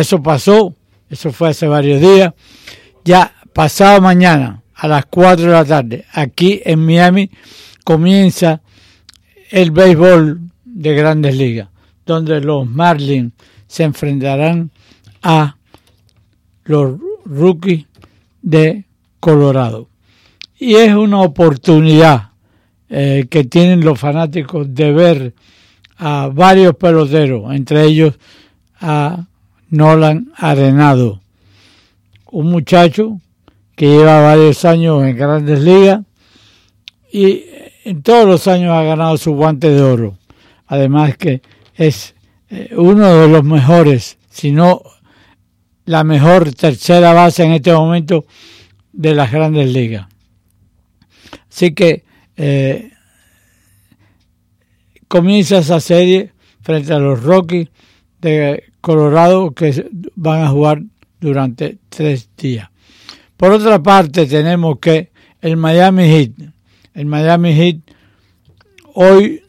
Eso pasó, eso fue hace varios días. Ya pasado mañana a las 4 de la tarde, aquí en Miami, comienza el béisbol de grandes ligas, donde los Marlins se enfrentarán a los rookies de Colorado. Y es una oportunidad eh, que tienen los fanáticos de ver a varios peloteros, entre ellos a Nolan Arenado, un muchacho que lleva varios años en grandes ligas y en todos los años ha ganado su guante de oro. Además que es eh, uno de los mejores, si no la mejor tercera base en este momento de las grandes ligas. Así que eh, comienza esa serie frente a los Rockies de Colorado que van a jugar durante tres días. Por otra parte, tenemos que el Miami Heat, el Miami Heat hoy,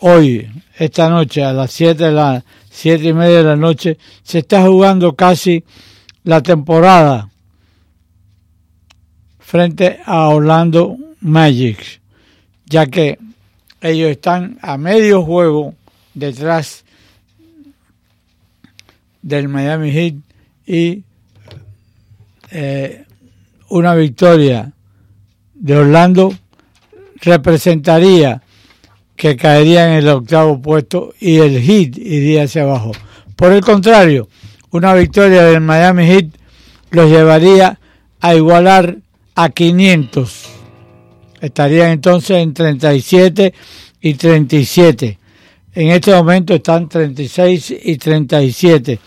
hoy, esta noche a las 7 de la siete y media de la noche, se está jugando casi la temporada frente a Orlando Magic, ya que ellos están a medio juego detrás del Miami Heat y eh, una victoria de Orlando representaría que caería en el octavo puesto y el Heat iría hacia abajo. Por el contrario, una victoria del Miami Heat los llevaría a igualar a 500. Estarían entonces en 37 y 37. En este momento están 36 y 37.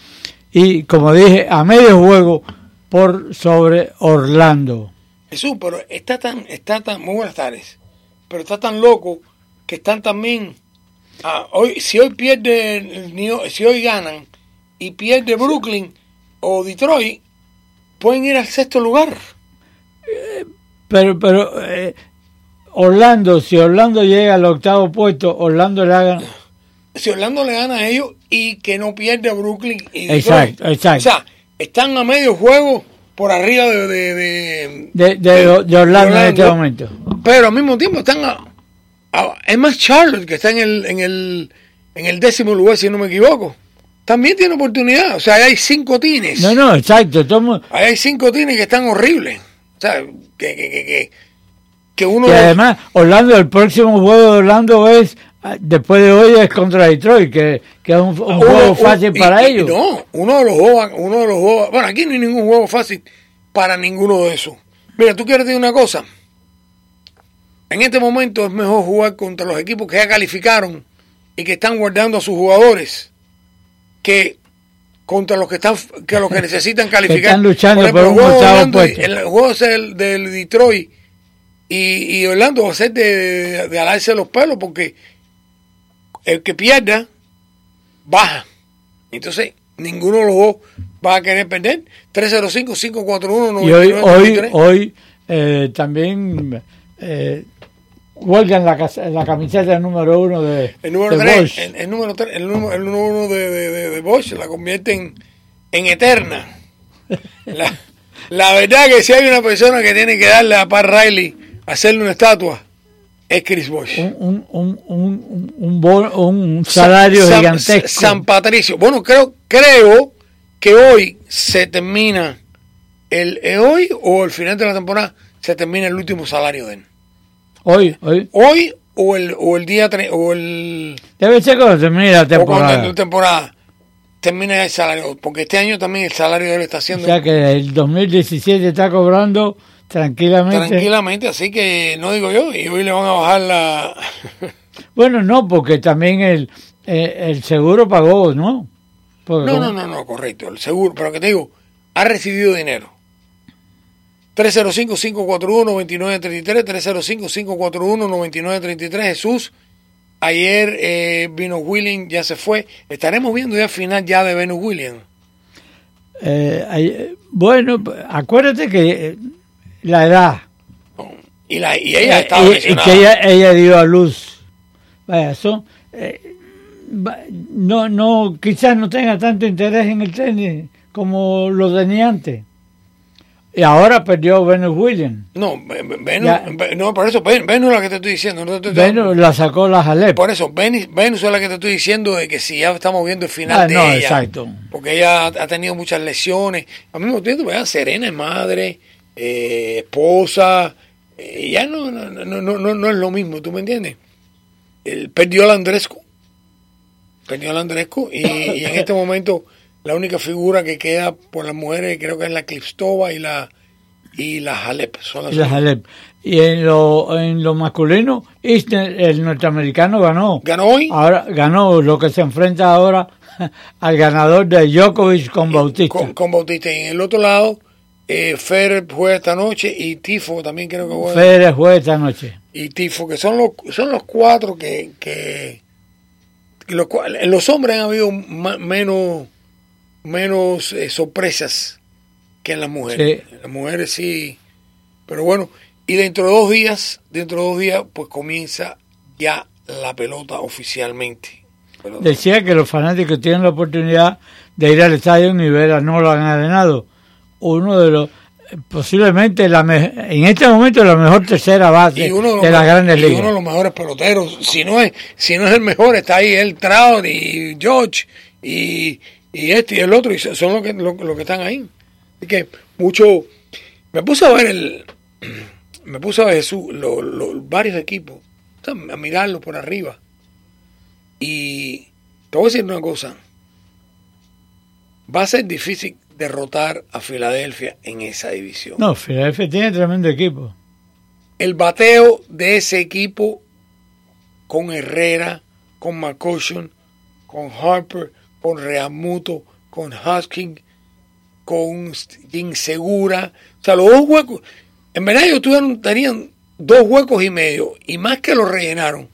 Y como dije, a medio juego por sobre Orlando. Jesús, pero está tan, está tan, muy buenas tardes, pero está tan loco que están también, ah, hoy, si hoy pierde, si hoy ganan y pierde Brooklyn o Detroit, pueden ir al sexto lugar. Eh, pero, pero eh, Orlando, si Orlando llega al octavo puesto, Orlando le haga... Si Orlando le gana a ellos y que no pierde a Brooklyn y Detroit. Exacto, exacto. O sea, están a medio juego por arriba de de, de, de, Orlando, en este momento. Pero al mismo tiempo están a, es más Charlotte que está en el, en el en el décimo lugar si no me equivoco. También tiene oportunidad, o sea, hay cinco tines. No, no, exacto. Hay cinco tines que están horribles. O sea, que, que, que, que uno... Y además, Orlando, el próximo juego de Orlando es después de hoy es contra Detroit, que, que es un, juego fácil para ellos. No, uno de los juegos, uno de los juegos, bueno, aquí no hay ningún juego fácil para ninguno de esos. Mira, tú quieres decir una cosa. En este momento es mejor jugar contra los equipos que ya calificaron y que están guardando a sus jugadores que contra los que están que los que necesitan calificar. que están luchando por, un juego El juego es el del Detroit y, y Orlando va a ser de, de alarse los pelos porque el que pierda baja. Entonces, ninguno de los dos va a querer perder. 305-541-9933. Y hoy, hoy, hoy eh, también eh, huelgan la, la camiseta número uno de, el número de Bosch. El, número el, número, el número uno de, de, de, Bosch la convierten en eterna. La, la, verdad que si hay una persona que tiene que darle a Pat Riley hacerle una estatua es Chris Bosch. Un, un, un, un, salario gigantesco. San Patricio. Bueno, creo, creo que hoy se termina el ¿eh, hoy o el final de la temporada se termina el último salario de él. Hoy, hoy. Hoy o el, o el día o el debe ser cuando termine la temporada. O cuando la temporada termina el salario, porque este año también el salario de él está haciendo. O sea que el 2017 está cobrando Tranquilamente. Tranquilamente, así que no digo yo, y hoy le van a bajar la... bueno, no, porque también el, eh, el seguro pagó, ¿no? no, no, no, no, correcto, el seguro, pero que te digo, ha recibido dinero. 305-541-2933, 305-541-9933, Jesús. Ayer eh, Venus Williams ya se fue. Estaremos viendo ya el final ya de Venus Williams. Eh, bueno, acuérdate que eh, la edad. Y, la, y ella eh, estaba y, que ella, ella, dio a luz. Vaya, son, eh, no, no, quizás no tenga tanto interés en el tenis como lo tenía antes. Y ahora perdió Venus Williams. No, Venus, no, por eso Venus es la que te estoy diciendo. No Venus la sacó la Jalep. Por eso, Venus, Venus, es la que te estoy diciendo de que si ya estamos viendo el final ah, de no, exacto. Porque ella ha tenido muchas lesiones. Al mismo tiempo, Serena es madre, eh, esposa, eh, ya no, no, no, no, no es lo mismo, ¿tú me entiendes? Él perdió al Andrescu, perdió al Andrescu y, y en este momento la única figura que queda por las mujeres creo que es la Clipstova y la y la Halep. Son las y la. Y en lo, en lo masculino, el norteamericano ganó. ¿Ganó hoy? Ahora ganó lo que se enfrenta ahora al ganador de Djokovic con Bautista. Con, Bautista. Y en el otro lado, eh, Federer juega esta noche y Tifo también creo que juega. Federer juega esta noche. Y Tifo, que son los, son los cuatro que... que, los, en los hombres han habido menos menos eh, sorpresas que en las mujeres. las mujeres sí, pero bueno, y dentro de dos días, dentro de dos días, pues comienza ya la pelota oficialmente. Decía que los fanáticos tienen la oportunidad de ir al estadio y ver a Nolan Arenado, uno de los posiblemente la en este momento la mejor tercera base de, las grandes ligas. uno de los mejores peloteros, si no es si no es el mejor está ahí el Trout y George y, y este y el otro, y son los que, lo, que están ahí. Así que mucho. Me puse a ver el. Me puse a ver su, los varios equipos, a mirarlos por arriba. Y te voy a decir una cosa. Va a ser difícil derrotar a Filadelfia en esa división. No, Filadelfia tiene tremendo equipo. El bateo de ese equipo con Herrera, con McCushion, con Harper, con Reamuto, con Husking, con Insegura. O sea, los dos huecos. En verdad ellos tuvieron, tenían dos huecos y medio. Y más que los rellenaron.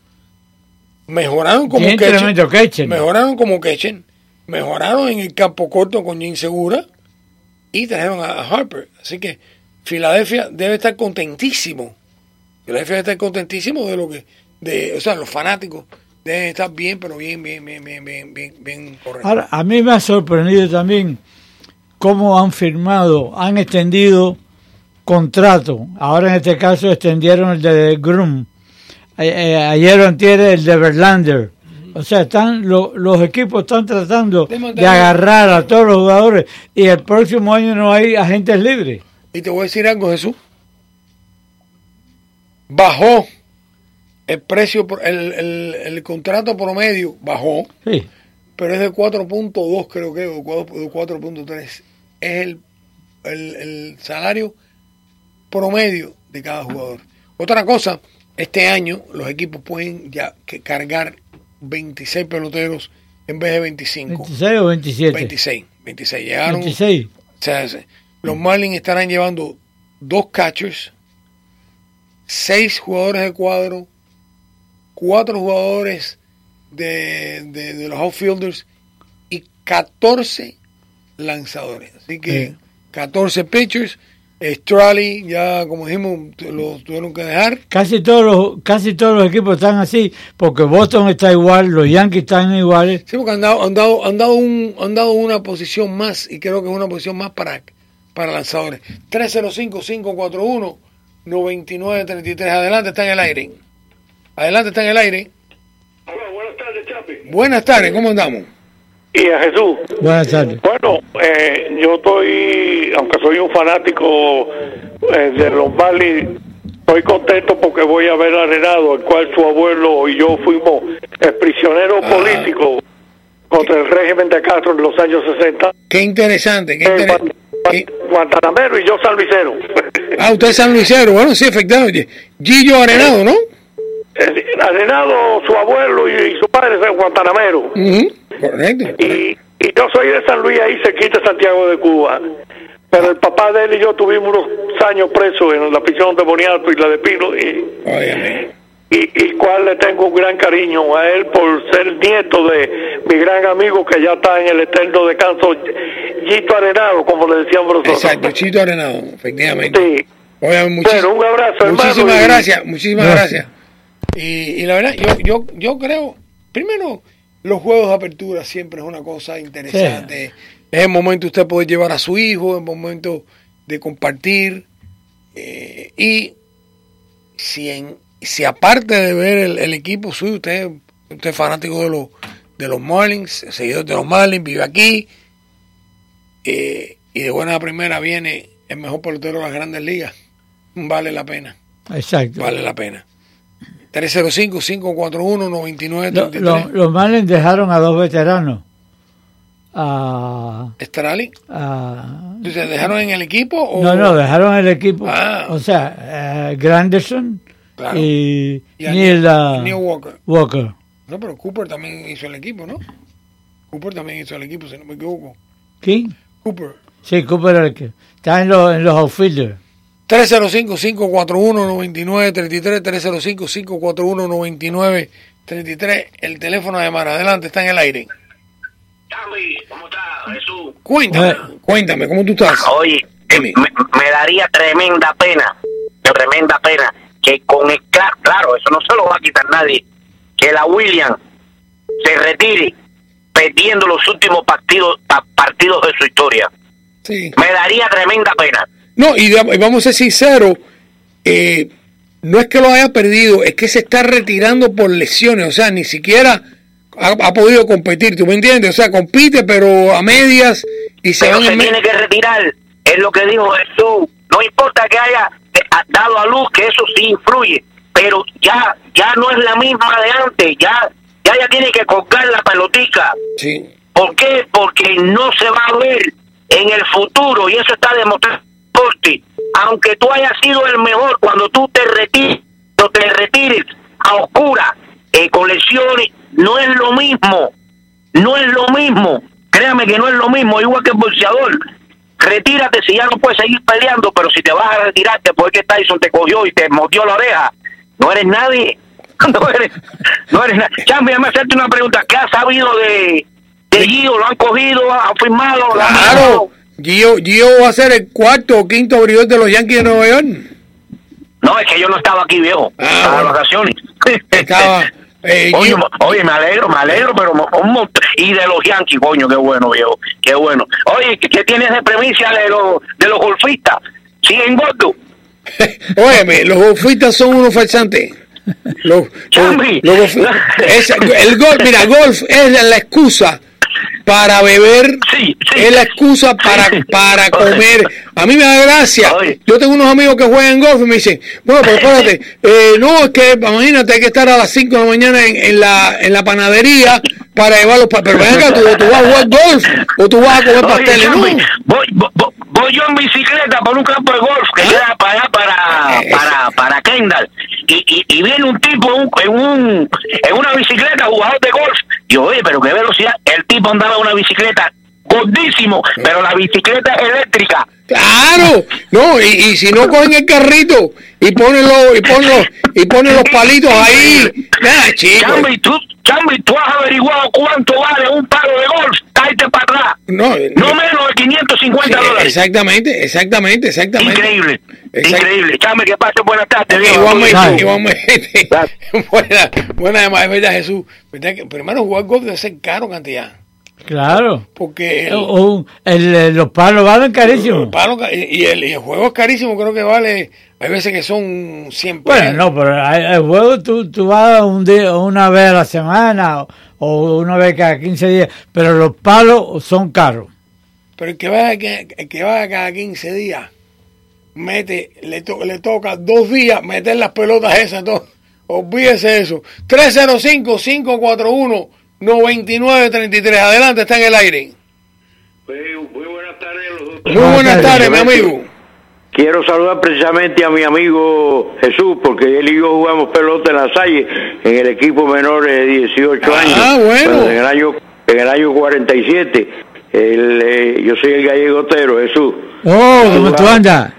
Mejoraron como Ketchen, Mejoraron como Ketchen. Mejoraron en el campo corto con Insegura. Y trajeron a Harper. Así que Filadelfia debe estar contentísimo. Filadelfia debe estar contentísimo de lo que. De, o sea, los fanáticos deben estar bien, pero bien, bien, bien, bien, bien, bien, Ahora, a mí me ha sorprendido también cómo han firmado, han extendido contrato. Ahora en este caso extendieron el de Grum. Eh, ayer o antier el de Verlander. O sea, están los equipos están tratando de, agarrar a todos los jugadores y el próximo año no hay agentes libres. Y te voy a decir algo, Jesús. Bajó el precio, el, el, el contrato promedio bajó, pero es de 4.2 creo que, o 4.3. Es el, el, salario promedio de cada jugador. Otra cosa, este año los equipos pueden ya cargar 26 peloteros en vez de 25. 26 o 27? 26, 26. Llegaron, 26. O sea, los Marlins estarán llevando dos catchers, seis jugadores de cuadro, cuatro jugadores de, de, los outfielders y 14 lanzadores. Así que 14 pitchers. Strally ya como dijimos lo tuvieron que dejar. Casi todos los casi todos los equipos están así porque Boston está igual, los Yankees están iguales. Sí, porque han dado han dado han dado, un, han dado una posición más y creo que es una posición más para para lanzadores. 305 541 9933 adelante está en el aire. Adelante, está en el aire. buenas tardes, Chapi. Buenas tardes, ¿cómo andamos? Y a Jesús. Buenas tardes. Bueno, eh, yo estoy, aunque soy un fanático eh, de los Bali, estoy contento porque voy a ver a Renato, el cual su abuelo y yo fuimos prisioneros ah. políticos contra el régimen de Castro en los años 60. Qué interesante, qué eh, interesante. Guantanamero y yo San Luisero. Ah, usted es San Luisero, bueno, sí, efectivamente. Gillo Arenado, ¿no? Arenado, su abuelo y, su padre son guantanamero. Correcto. Y, y, yo soy de San Luis, ahí cerquita Santiago de Cuba. Pero el papá de él y yo tuvimos unos años presos en la prisión de Boniato y la de Pino. Y, y, y cual le tengo un gran cariño a él por ser nieto de mi gran amigo que ya está en el eterno descanso, Gito Arenado, como le decíamos nosotros. Exacto, Chito Arenado, efectivamente. Sí. bueno, un abrazo, Muchísimas gracias, muchísimas gracias. Y, la verdad, yo, yo, yo creo, primero, los juegos de apertura siempre es una cosa interesante. es el momento usted poder llevar a su hijo, es el momento de compartir. eh, y si, en, si aparte de ver el, el equipo suyo, usted, usted es fanático de los, de los Marlins, seguidor de los Marlins, vive aquí, eh, y de buena primera viene el mejor pelotero de las grandes ligas, vale la pena, Exacto. vale la pena. 305-541-9933. Lo- lo- los Marlins dejaron a dos veteranos. A, ¿Estrali? a- ¿Se dejaron en el equipo? O? no, no, dejaron el equipo. Ah. O sea, eh, Granderson Claro. y, Y Neil, uh, Neil Walker. Walker. No, pero Cooper también hizo el equipo, ¿no? Cooper también hizo el equipo, si no me equivoco. ¿Quién? Cooper. Sí, Cooper el que está en los, en los outfielders. 305-541-9933, 305-541-9933, el teléfono de Mar, adelante, está en el aire. ¿cómo estás, Jesús? Cuéntame, Eh. cuéntame, ¿cómo tú estás? Oye, me, me daría tremenda pena, tremenda pena, que con el cla- claro, eso no se lo va a quitar nadie, que la William se retire perdiendo los últimos partidos pa- partidos de su historia. Sí. Me daría tremenda pena. No, y, vamos a ser sinceros, eh, no es que lo haya perdido, es que se está retirando por lesiones, o sea, ni siquiera ha, ha podido competir, ¿tú me entiendes? O sea, compite, pero a medias y se Pero van se tiene que retirar, es lo que dijo Jesús. No importa que haya eh, dado a luz, que eso sí influye, pero ya ya no es la misma de antes, ya ya ya tiene que colgar la pelotica. Sí. ¿Por qué? Porque no se va a ver en el futuro y eso está demostrado Aunque tú hayas sido el mejor, cuando tú te retires, o te retires a oscura, eh, con lesiones, no es lo mismo. No es lo mismo. Créame que no es lo mismo, igual que el boxeador. Retírate si ya no puedes seguir peleando, pero si te vas a retirarte porque Tyson te cogió y te mordió la oreja, no eres nadie. No eres, no eres nadie. Chambi, déjame hacerte una pregunta. ¿Qué has sabido de, de Gio? ¿Lo han cogido? ¿Han firmado? ¿Lo han Claro? Gio, Gio va a ser el cuarto o quinto abridor de los Yankees de Nueva York. No, es que yo no estaba aquí, viejo. Ah, estaba de bueno. vacaciones. Estaba, eh, Oye, Gio- mo- oye, me alegro, me alegro, pero un montón. Y de los Yankees, coño, qué bueno, viejo. Qué bueno. Oye, ¿qué, tienes de premisa de los, de los golfistas? ¿Siguen gordos? Óyeme, los golfistas son unos farsantes. Los, los, los es- el golf, mira, golf es la excusa para beber, Sí, sí. es la excusa para, Sí. para comer. A mí me da gracia. Oye. Yo tengo unos amigos que juegan golf y me dicen, bueno, pero espérate, eh, no, es que imagínate, hay que estar a las 5 de la mañana en, en la, en la panadería para llevar los Pero ven acá, ¿tú, tú vas a jugar golf o tú vas a comer pasteles, no. voy, voy, voy- voy yo en bicicleta por un campo de golf que ¿Ah? queda para para, Eh, para, para Kendall. Y, y, y viene un tipo en, un, en una bicicleta, jugador de golf. Y yo, oye, pero qué velocidad. El tipo andaba una bicicleta gordísimo, pero la bicicleta es eléctrica. Claro, no, y, y si no cogen el carrito y ponen los, y ponen los, y ponen los palitos ahí, nada, chico. Chambi, tú, Chambi, tú has averiguado cuánto vale un palo de golf. Cállate para atrás. No, No menos de 550 sí, dólares. exactamente, exactamente, exactamente. Increíble, Exact- increíble. Chambi, que pase buenas tardes. Igualmente, igualmente. Buena, buena además, es verdad, Jesús. ¿Verdad que, pero hermano, jugar golf debe ser caro cantidad. Claro. Porque. Los palos valen carísimo. Y, el, juego es carísimo, creo que vale. Hay veces que son 100 pesos. Bueno, no, pero el juego tú, tú vas un día, una vez a la semana o, una vez cada 15 días, pero los palos son caros. Pero el que va, el que va cada 15 días, mete, le, to, le toca dos días meter las pelotas esas, dos. olvídese eso. 305-541. 9933. Adelante, está en el aire. Muy buenas tardes. Los... Muy buenas tardes, mi amigo. Quiero saludar precisamente a mi amigo Jesús, porque él y yo jugamos pelota en la Salle, en el equipo menor de 18 ah, años. Bueno. En el año, en el año 47. El, eh, yo soy el gallego Otero, Jesús. Oh, ¿cómo tú andas?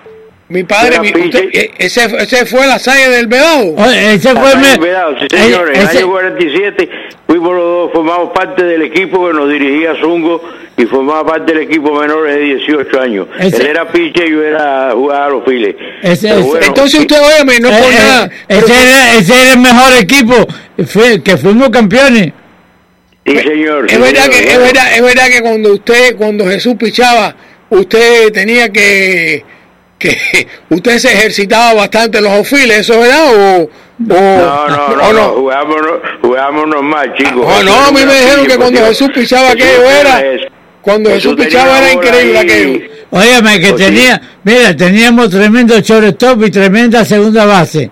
Mi padre, mi- usted- eh, ese, ese fue la salle del Vedado. Ese fue Salle me- Vedado, sí, eh, señores. En el ese- año 47 fuimos los dos, formamos parte del equipo que nos dirigía Zungo y formaba parte del equipo menor de 18 años. Ese- Él era pinche y yo era jugaba a los files. Ese- bueno, Entonces usted, óyeme, no eh, por eh, nada. pero- ese, era, ese era el mejor equipo, fue, que fuimos campeones. Sí, señor. Es verdad que es verdad, es verdad que cuando usted cuando Jesús pichaba, usted tenía que que usted se ejercitaba bastante en los ofiles, ¿eso es verdad o no, no, no, no, jugamos, jugamos normal, chicos. Ah, no, a mí me dijeron que cuando Jesús pichaba aquello era cuando Jesús pichaba era increíble aquello. Óyeme, que pues tenía, mira, teníamos tremendo shortstop y tremenda segunda base.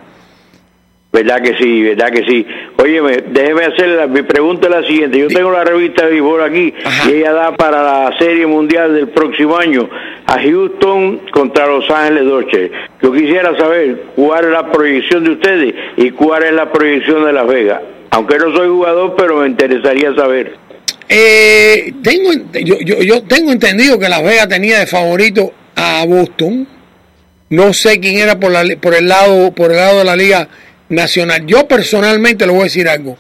¿Verdad que sí? ¿Verdad que sí? Óyeme, déjeme hacer la, mi pregunta la siguiente. Yo tengo la revista de béisbol aquí y ella da para la Serie Mundial del próximo año a Houston contra Los Ángeles Dodgers. Yo quisiera saber cuál es la proyección de ustedes y cuál es la proyección de Las Vegas. Aunque no soy jugador, pero me interesaría saber. Eh, tengo, yo, yo, yo tengo entendido que Las Vegas tenía de favorito a Boston. No sé quién era por, la, por el lado por el lado de la liga nacional. Yo personalmente le voy a decir algo.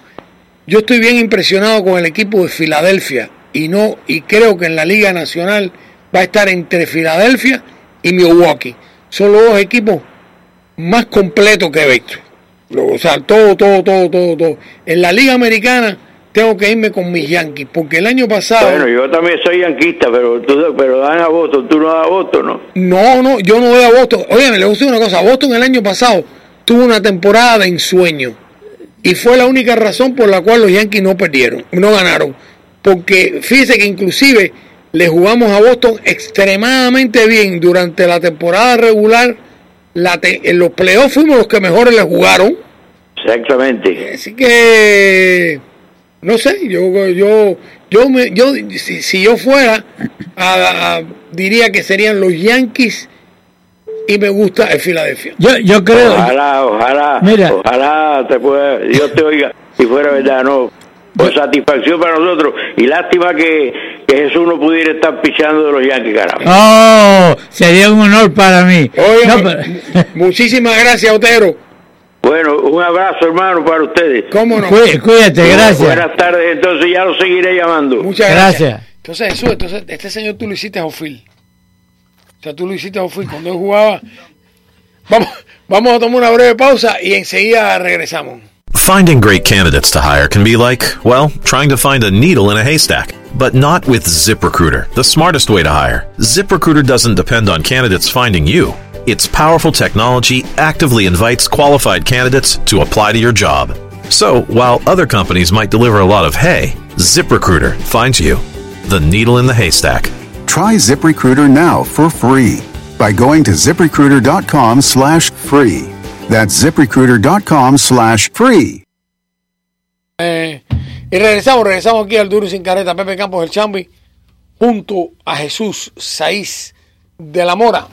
Yo estoy bien impresionado con el equipo de Filadelfia y no y creo que en la Liga Nacional va a estar entre Filadelfia y Milwaukee. Son los dos equipos más completos que he visto. O sea, todo, todo, todo, todo, todo. En la Liga Americana tengo que irme con mis Yankees, porque el año pasado... Bueno, yo también soy yanquista, pero tú, pero dan a Boston, tú no das a Boston, ¿no? No, no, yo no doy a Boston. Oye, me le gusta una cosa, Boston el año pasado tuvo una temporada de ensueño. Y fue la única razón por la cual los Yankees no perdieron, no ganaron. Porque fíjese que inclusive le jugamos a Boston extremadamente bien durante la temporada regular. La en los playoffs fuimos los que mejores le jugaron. Exactamente. Así que no sé, yo yo yo me, yo si, yo fuera diría que serían los Yankees y me gusta el Filadelfia. Yo, yo creo. Ojalá, ojalá, Mira. ojalá te pueda, Dios te oiga, si fuera verdad, no. Por satisfacción para nosotros. Y lástima que, que Jesús no pudiera estar pichando de los Yankees, caramba. Oh, sería un honor para mí. muchísimas gracias, Otero. Bueno, un abrazo, hermano, para ustedes. ¿Cómo no? Cuídate, gracias. Buenas tardes, entonces ya lo seguiré llamando. Muchas gracias. Entonces, Jesús, entonces, este señor tú lo hiciste a Ofil. Sea, tú lo hiciste a cuando jugaba. Vamos, vamos a tomar una breve pausa y enseguida regresamos. Finding great candidates to hire can be like, well, trying to find a needle in a haystack. But not with ZipRecruiter, the smartest way to hire. ZipRecruiter doesn't depend on candidates finding you. Its powerful technology actively invites qualified candidates to apply to your job. So, while other companies might deliver a lot of hay, ZipRecruiter finds you, the needle in the haystack. Try ZipRecruiter now for free by going to ziprecruiter.com slash free. That's ziprecruiter.com slash free. Eh, y regresamos, regresamos aquí al Duro Sin Careta, Pepe Campos del Chambi, junto a Jesús Saiz de la Mora.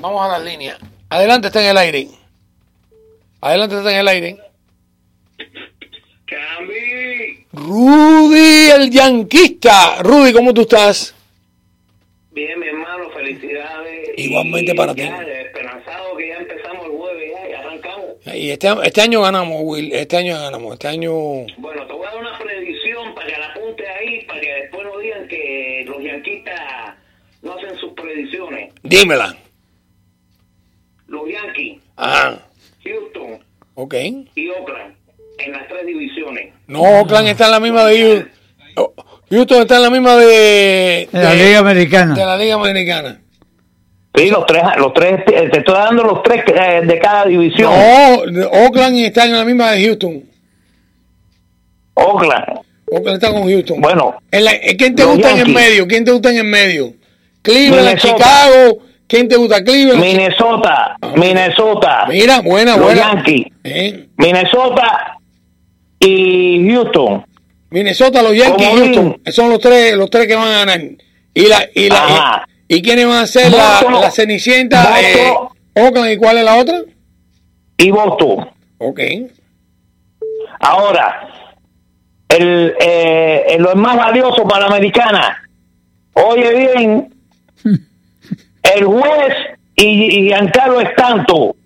Vamos a las líneas. Adelante, está en el aire. Adelante, está en el aire. Chambi. Rudy, el yanquista. Rudy, ¿cómo tú estás? Bien, mi hermano, felicidades. Igualmente para ti. Esperanzado que ya empezamos el jueves ya y arrancamos. Y este, este año ganamos, Will. Este año ganamos. Este año. Bueno, te voy a dar una predicción para que la apunte ahí, para que después no digan que los yanquistas no hacen sus predicciones. Dímela. Los Yankees. Ah. Houston. Ok. Y Oakland. En las tres divisiones. No, Oakland está en la misma de Houston. Houston está en la misma de, de, la Liga Americana. De la Liga Americana. Sí, los tres, los tres, te estoy dando los tres eh, de cada división. No, Oakland está en la misma de Houston. Oakland. Oakland está con Houston. Bueno. En la, ¿Quién te gusta en el medio? ¿Quién te gusta en el medio? Cleveland, Chicago. ¿Quién te gusta? Cleveland. Minnesota. Minnesota. Mira, buena, los buena. Yankees. Minnesota y Houston. Minnesota, los Yankees y Houston. Son los tres, los tres que van a ganar. Y la, y la, y, y, quiénes van a ser la, la, Cenicienta? Eh, Oakland, ¿y cuál es la otra? Y Boston. Ok. Ahora, el, eh, lo más valioso para la americana. Oye bien, el juez y, y Giancarlo Estanto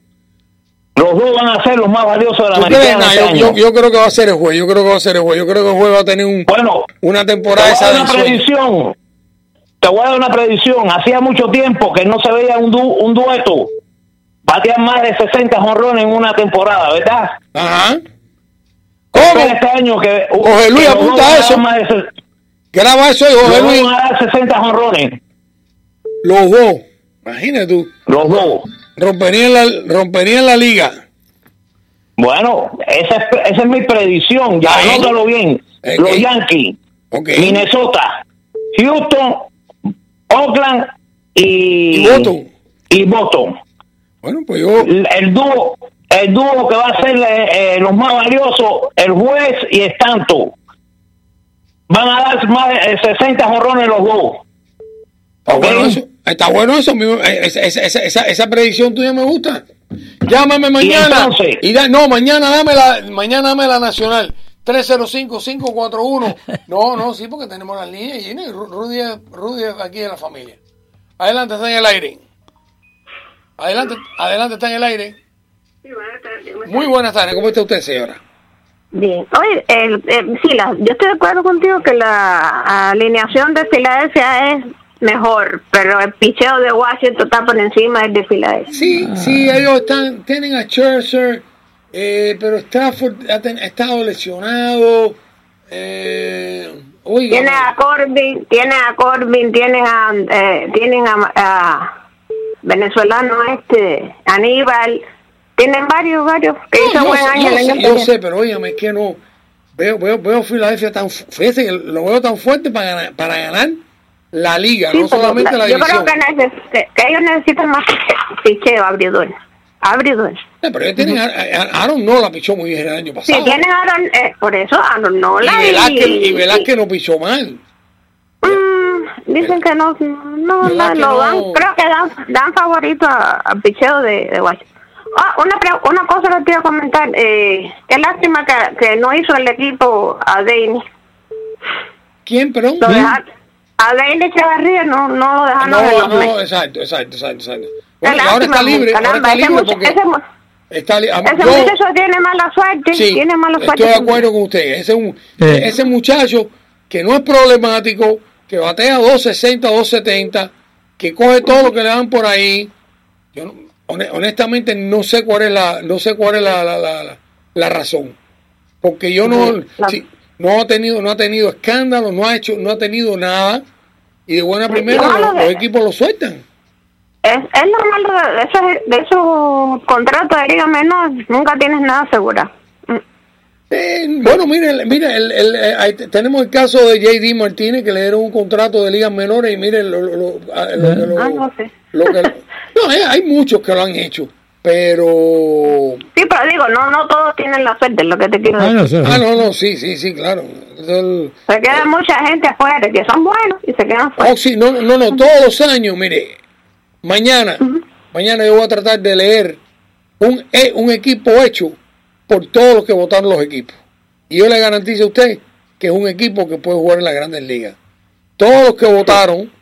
los dos van a ser los más valiosos de la americana. Este yo, yo, creo que va a ser el juez. Yo creo que va a ser el juez. Yo creo que el juez va a tener un, bueno, una temporada esa de una predicción. Te voy a dar una predicción. Hacía mucho tiempo que no se veía un, du, un dueto batear más de 60 jonrones en una temporada, ¿verdad? Ajá. ¿Cómo? Este año que, Jorge Luis, que apunta a eso. dar de Graba eso, y dos Luis. van a dar 60 jonrones. Los dos. Imagínate tú. Los dos. Romperían la, romperían la liga. Bueno, esa es, esa es mi predicción. Ya Ahí. anótalo bien. Eh, Los eh. Yankees. Minnesota, Houston, Oakland y, Y Boston. y Boston. Bueno, pues yo. El, dúo, el dúo que va a ser eh, los más valiosos, el juez y Stanton. Van a dar más de eh, 60 jorrones los dos. Está Ok. bueno eso. Está bueno eso. mi- eh, Esa, esa, esa, esa, esa predicción tuya me gusta. Llámame mañana. Y da- no, mañana dame la, mañana dame la nacional. 305-541. No, no, sí, porque tenemos las líneas y Ru- Rudy, es- Rudy es aquí de la familia. Adelante, está en el aire. Adelante, adelante, está en el aire. Muy buenas tardes. ¿Cómo está usted, señora? Bien. Oye, el, el- sí, la, yo estoy de acuerdo contigo que la alineación de Filadelfia es mejor, pero el picheo de Washington está por encima del de Filadelfia. Sí, sí, ellos están, tienen a Scherzer, eh, pero Stafford ha, ten- ha estado lesionado. Eh, Tiene a Corbin, tiene a Corbin, tienen a, eh, tienen a, a venezolano este, Aníbal, tienen varios, varios que no, hizo yo, buen sé- año yo el año sé, yo sé, pero óigame, es que no. Veo, veo, veo Filadelfia tan, que lo veo tan fuerte para ganar, para ganar la liga, Sí, no solamente la- la yo creo que, ellos necesitan más piche- picheo, abridor. Abridor. Eh, pero ellos tienen Aaron no la pichó muy bien el año Sí, pasado. tienen a Aaron, eh, por eso Aaron Nola y Velázquez, y Velázquez no pichó mal. Mm, dicen que no, no, ¿Verdad no, no? dan, creo que dan, dan favorito a- al picheo de, de Washington. Ah, una, una cosa que a comentar, eh, qué lástima que, que no hizo el equipo a Dane. ¿Quién, perdón? Lo dejaron- a Dane Echevarría no, no lo dejaron en No, los no, Mets. exacto, exacto, exacto, exacto. Bueno, ahora está libre, ahora caramba, está ese libre mucha- porque ese mu- está li- Ese yo- muchacho tiene mala suerte, Sí, tiene mala suerte. estoy de acuerdo con usted. Ese, es un- Sí. ese muchacho que no es problemático, que batea 260, 270, que coge todo lo que le dan por ahí. Yo no- hone- honestamente no sé cuál es la no sé cuál es la, la, la, la- la razón. Porque yo no no ha tenido no ha tenido escándalo, no ha hecho no ha tenido nada y de buena primera No, los, equipos lo sueltan. Es, es lo malo de esos, de esos contratos de liga menor, nunca tienes nada asegurado. Mm. Eh, bueno, mire, mire el- el- eh, tenemos el caso de JD Martínez que le dieron un contrato de ligas menores y mire lo, lo- lo- ah, lo Ah, no sé. lo que- no, eh, hay muchos que lo han hecho, pero Sí, pero digo, no no todos tienen la suerte, es lo que te quiero Ah, no ah no no sí sí sí claro. El- Se queda mucha gente afuera que son buenos y se quedan fuera. oh, sí, no no no todos los años mire mañana mañana yo voy a tratar de leer un eh, un equipo hecho por todos los que votaron los equipos. Y yo le garantizo a usted que es un equipo que puede jugar en las grandes ligas. Todos los que votaron,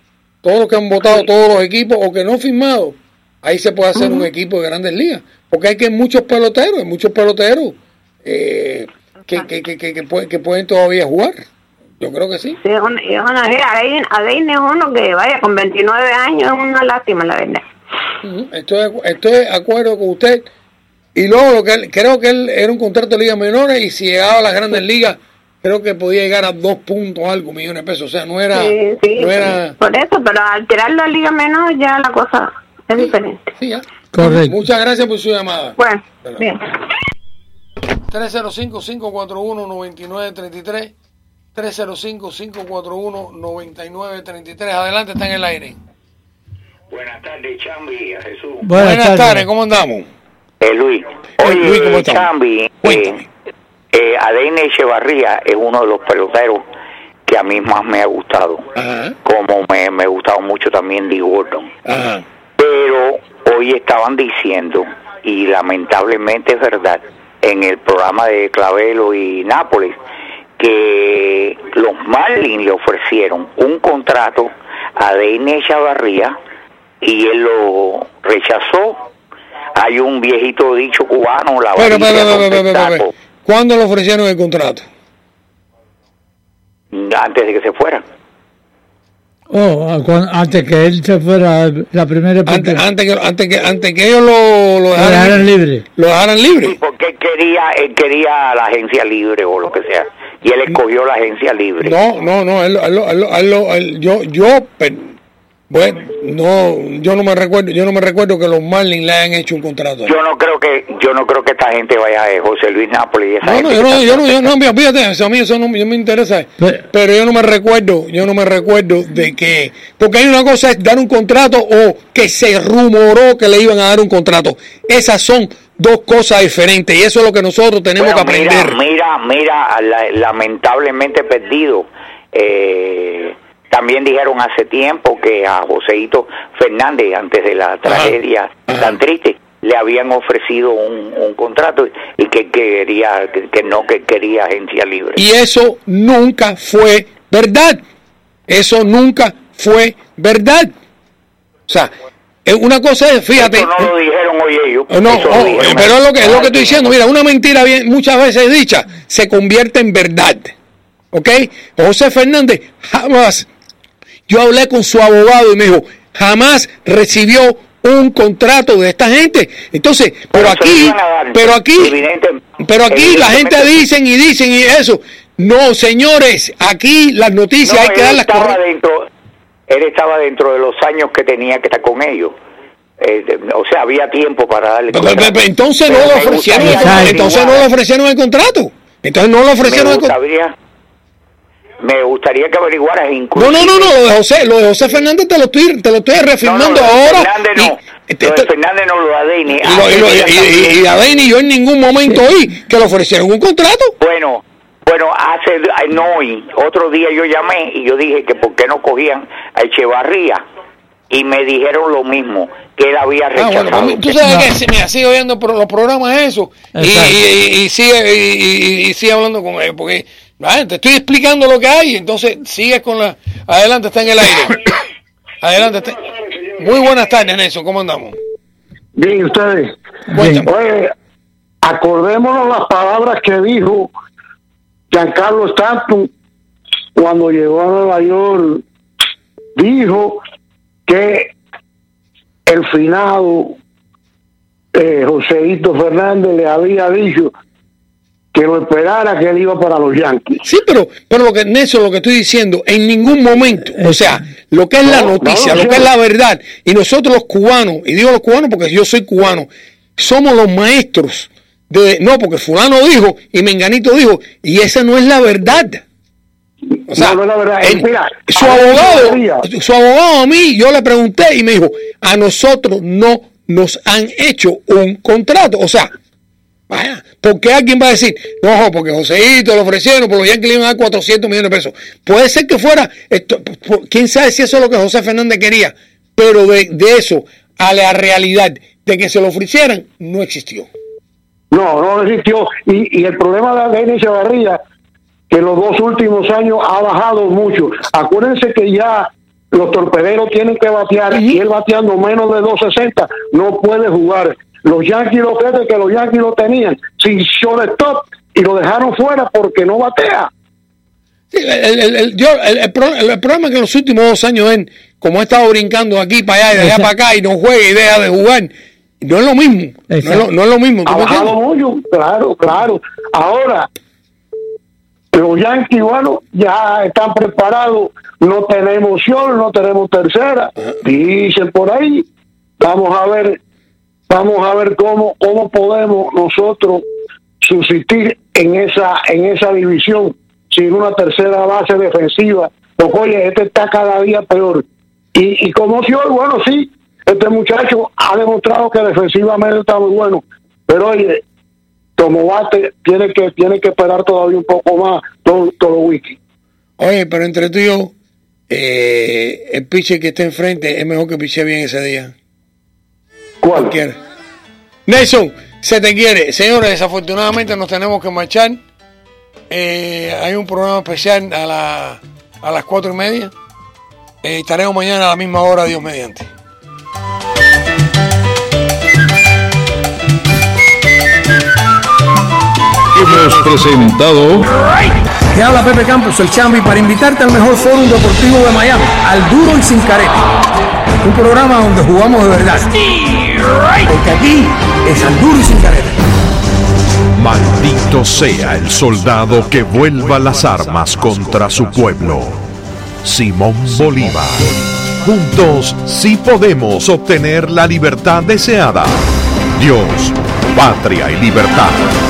todos los que han votado, todos los equipos o que no han firmado, ahí se puede hacer un equipo de grandes ligas. Porque hay que muchos peloteros, hay muchos peloteros eh, que, que, que, que, pueden, que pueden todavía jugar. Yo creo que sí. Sí, es una, es una, es uno que vaya con 29 años, es una lástima, la verdad. Ujú, Estoy, de acu- estoy de acuerdo con usted. Y luego lo que él- creo que él era un contrato de ligas menores y si llegaba a las grandes ligas, creo que podía llegar a dos puntos algo millones de pesos. O sea, no era... Sí, sí, no era por eso, pero al tirarlo a liga menor ya la cosa es diferente. sí, ya. Correcto. Muchas gracias por su llamada. Bueno, bien. 305-541-9933. 305-541-9933. Adelante, está en el aire. Buenas tardes, Chambi, a Jesús. Buenas, tardes. ¿cómo andamos? Eh, Luis. Eh, Luis, ¿cómo estás? Chambi, eh, eh, Adeine Echevarría es uno de los peloteros que a mí más me ha gustado. Ajá, Como me, me ha gustado mucho también Lee Gordon. ajá. Pero hoy estaban diciendo, y lamentablemente es verdad, en el programa de Clavelo y Nápoles, que los Marlins le ofrecieron un contrato a Deine Echevarría y él lo rechazó. Hay un viejito dicho cubano, la Pero, pero, ¿Cuándo le ofrecieron el contrato? antes de que se fuera. Oh, cuando- antes que él se fuera la primera Antes, parte, antes, que, antes, que, antes que ellos lo, lo lo dejaran, dejaran libre. lo dejaran libre. Sí, porque él quería, él quería la agencia libre o lo que sea. Y él escogió la agencia libre. No, no, no, él, él- él- él- él- yo, yo, bueno, no, yo no me recuerdo, yo no me recuerdo que los Marlins le hayan hecho un contrato. Yo no creo yo no creo que esta gente vaya a José Luis Nápoles y esa No, no, gente yo no, yo no, yo no, fíjate, eso a mí eso no yo me interesa, Pero- pero yo no me recuerdo, yo no me recuerdo de que, porque hay una cosa es dar un contrato o que se rumoró que le iban a dar un contrato, esas son dos cosas diferentes y eso es lo que nosotros tenemos Bueno, que aprender. Mira, mira, mira, la- lamentablemente perdido. Eh, también dijeron hace tiempo que a Joseito Fernández, antes de la tragedia ajá. tan triste, le habían ofrecido un, un contrato y que quería, que, que no, que quería agencia libre. Y eso nunca fue verdad. Eso nunca fue verdad. O sea, una cosa es, fíjate. No lo dijeron hoy ellos. eh, no, lo oh, dijeron eh, pero es lo que, es lo que estoy diciendo. Mira, una mentira bien, muchas veces dicha se convierte en verdad. ¿Ok? José Fernández jamás. Yo hablé con su abogado y me dijo, jamás recibió un contrato de esta gente. Entonces, pero aquí, dar, pero aquí, evidente- pero aquí la gente dicen y dicen y eso. No, señores, aquí las noticias No, hay que él darlas estaba correctas. dentro, él estaba dentro de los años que tenía que estar con ellos. Eh, de- o sea, había tiempo para darle. Pero- pero- contrato. pero Entonces no Pero le ofrecieron, el, gustaría contrato. entonces no le ofrecieron el contrato. Entonces no le ofrecieron el contrato. Me gustaría que averiguaras No, incluso. no, no, no, lo de José, lo de José Fernández te lo estoy, te lo estoy reafirmando lo de ahora. Fernández no. Y, te- lo de Fernández no lo da Deni. y lo- y lo- y- y- y a Denny yo en ningún momento oí que le ofrecieron un contrato. Bueno, bueno, hace no hoy, otro día yo llamé y yo dije que por qué no cogían a Echevarría y me dijeron lo mismo, que él había Ah, rechazado. bueno, pues, tú sabes No. que si me sigue oyendo por los programas eso y, y, y- y sigue y, y- y sigue hablando con él porque ah, te estoy explicando lo que hay entonces sigue con la adelante está en el aire adelante está- muy buenas tardes Nelson cómo andamos Bien, ¿y ustedes. Cuéntame. Oye, acordémonos las palabras que dijo Giancarlo Stanton cuando llegó a Nueva York. Dijo que el finado eh, Joseito Fernández le había dicho que lo esperara que él iba para los Yankees. Sí, pero, pero lo que, Nelson, lo que estoy diciendo, en ningún momento, o sea, lo que es la No, noticia, no, lo que es la verdad, y nosotros los cubanos, y digo los cubanos porque yo soy cubano, somos los maestros de, no, porque fulano dijo, y menganito dijo, y esa no es la verdad. O sea, No, es la verdad. Mira, su abogado, su abogado a mí, yo le pregunté y me dijo, a nosotros no nos han hecho un contrato. O sea, vaya, porque alguien va a decir, no, porque Joseito lo ofrecieron, por los Yankees le iban a dar 400 millones de pesos. Puede ser que fuera, esto, quién sabe si eso es lo que José Fernández quería, pero de, de eso a la realidad de que se lo ofrecieran, no existió. No, no existió. Y, y el problema de Denis Echevarría, que en los dos últimos años ha bajado mucho. Acuérdense que ya los torpederos tienen que batear y él bateando menos de 260 no puede jugar. Los Yankees lo creen que los Yankees lo tenían sin shortstop y lo dejaron fuera porque no batea. Sí, el, el- el- yo, el, el pro- el problema es que en los últimos dos años, él, como ha estado brincando de aquí para allá y de allá para acá y no juega y deja de jugar, no es lo mismo. No es lo, no es lo mismo. mucho, claro, claro. Ahora, los Yankees, bueno, ya están preparados, no tenemos opción, no tenemos tercera, dicen por ahí. Vamos a ver, vamos a ver cómo, cómo podemos nosotros subsistir en esa, en esa división sin una tercera base defensiva. Porque oye, este está cada día peor. Y, y como si hoy, bueno, sí, este muchacho ha demostrado que defensivamente está muy bueno. Pero oye, como bate, tiene que, tiene que esperar todavía un poco más todo, todo wiki. Oye, pero entre tú y yo, eh, el pitcher que está enfrente es mejor que piche bien ese día. ¿Cuál? Cualquiera. Nelson, se te quiere. Señores, desafortunadamente nos tenemos que marchar. Eh, hay un programa especial a, la, a las cuatro y media. Eh, estaremos mañana a la misma hora, Dios mediante. Hemos presentado Te habla Pepe Campos, el Chambi, para invitarte al mejor foro deportivo de Miami, al duro y sin careta. Un programa donde jugamos de verdad. Porque aquí es al duro y sin. Maldito sea el soldado que vuelva las armas contra su pueblo. Simón Bolívar. Juntos sí podemos obtener la libertad deseada. Dios, patria y libertad.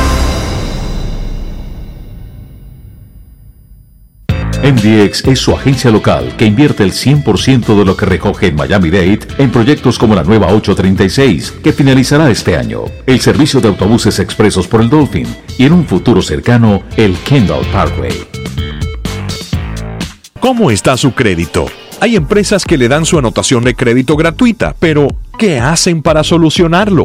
MDX es su agencia local que invierte el 100% de lo que recoge en Miami-Dade en proyectos como la nueva 836, que finalizará este año, el servicio de autobuses expresos por el Dolphin y en un futuro cercano, el Kendall Parkway. ¿Cómo está su crédito? Hay empresas que le dan su anotación de crédito gratuita, pero ¿qué hacen para solucionarlo?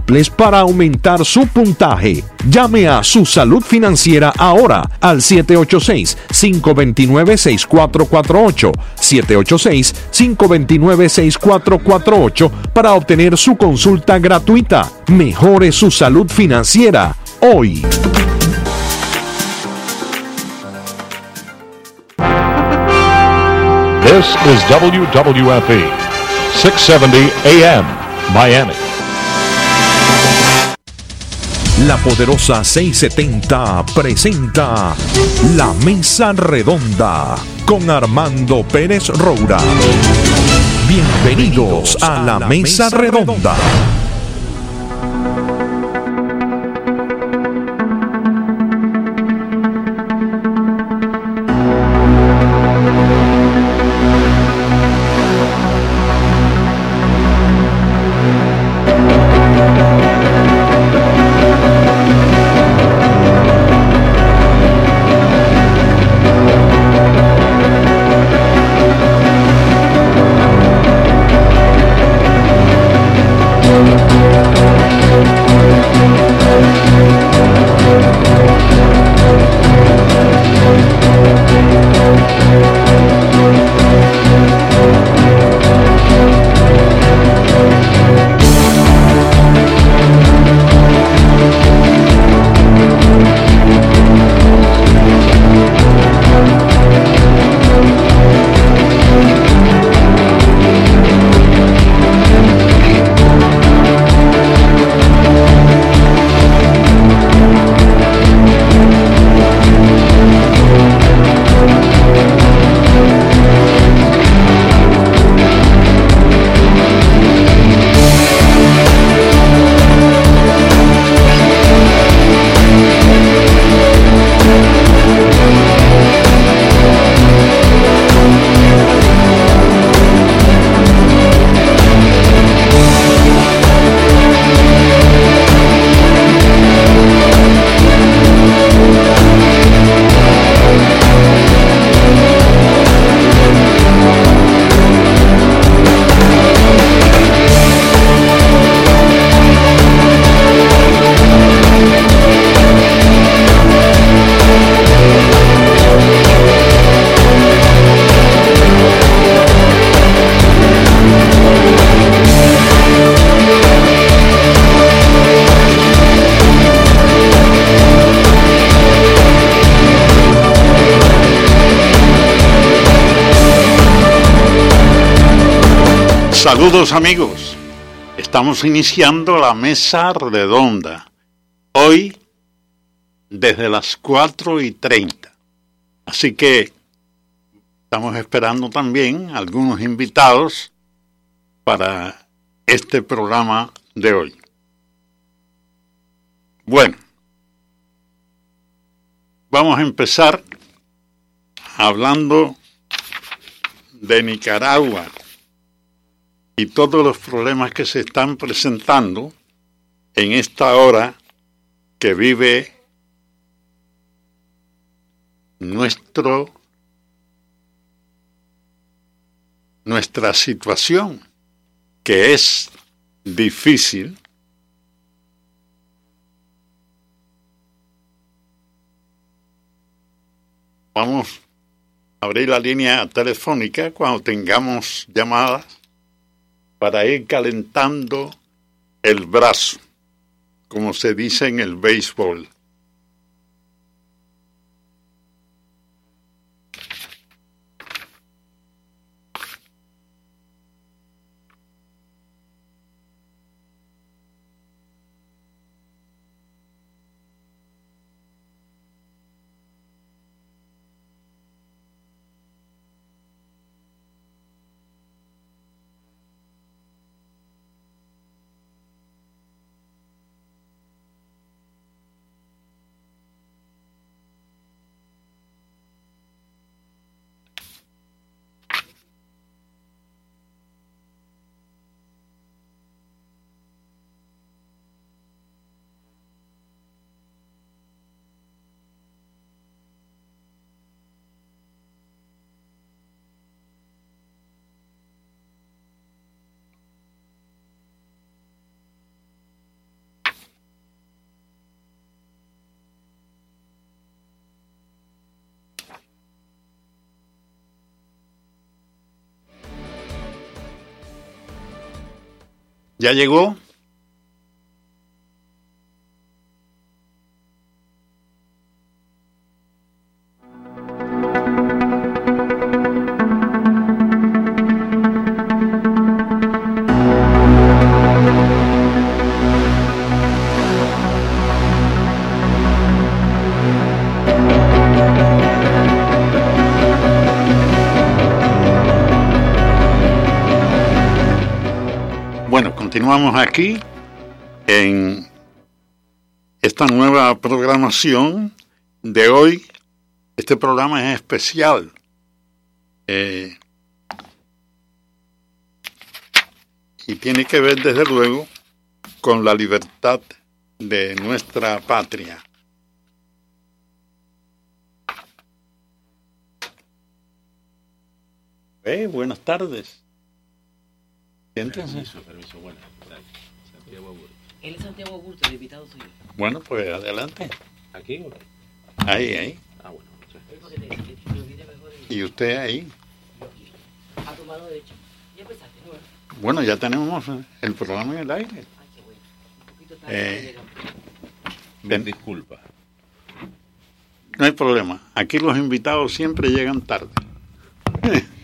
para aumentar su puntaje. Llame a su salud financiera ahora al 786-529-6448. 786-529-6448 para obtener su consulta gratuita. Mejore su salud financiera hoy. This is WWFE, 670 AM, Miami. La poderosa 670 presenta La Mesa Redonda con Armando Pérez Roura. Bienvenidos a La Mesa Redonda. Saludos amigos, estamos iniciando la mesa redonda. Hoy desde las 4 y 30. Así que estamos esperando también algunos invitados para este programa de hoy. Bueno, vamos a empezar hablando de Nicaragua y todos los problemas que se están presentando en esta hora que vive nuestro nuestra situación, que es difícil, vamos a abrir la línea telefónica cuando tengamos llamadas para ir calentando el brazo, como se dice en el béisbol. ¿Ya llegó? Aquí en esta nueva programación de hoy. Este programa es especial. eh, y tiene que ver, desde luego, con la libertad de nuestra patria. Eh, buenas tardes. Siéntense. Permiso, permiso. Él es Santiago Aburto, el invitado suyo. Bueno, pues adelante. ¿Aquí o? Ahí, ahí. Ah, bueno, muchas gracias. Y usted ahí. A tu mano derecha. Ya empezaste, ¿no? Bueno, ya tenemos el programa en el aire. Eh, Mil disculpas. no hay problema. Aquí los invitados siempre llegan tarde.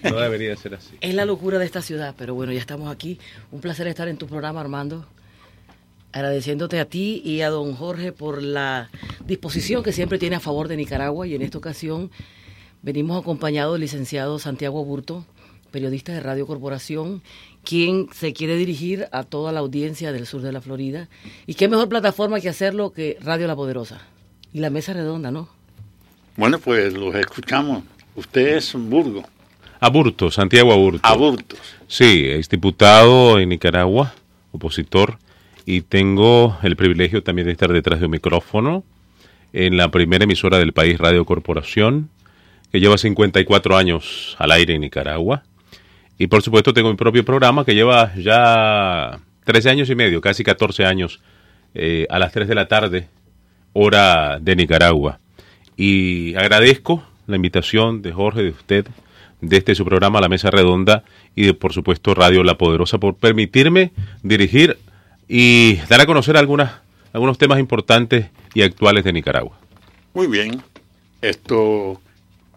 No debería ser así. Es la locura de esta ciudad, pero bueno, ya estamos aquí. Un placer estar en tu programa, Armando. Agradeciéndote a ti y a don Jorge por la disposición que siempre tiene a favor de Nicaragua y en esta ocasión venimos acompañados del licenciado Santiago Aburto, periodista de Radio Corporación, quien se quiere dirigir a toda la audiencia del sur de la Florida. Y qué mejor plataforma que hacerlo que Radio La Poderosa. Y la mesa redonda, ¿no? Bueno, pues los escuchamos. Usted es Burgo. Aburto, Santiago Aburto. Aburto. Sí, es diputado en Nicaragua, opositor, y tengo el privilegio también de estar detrás de un micrófono en la primera emisora del país, Radio Corporación, que lleva 54 años al aire en Nicaragua. Y por supuesto tengo mi propio programa que lleva ya 13 años y medio, casi 14 años, eh, a las 3 de la tarde, hora de Nicaragua. Y agradezco la invitación de Jorge, de usted, de este su programa La Mesa Redonda y de por supuesto Radio La Poderosa por permitirme dirigir y dar a conocer algunas, algunos temas importantes y actuales de Nicaragua. Muy bien. Esto,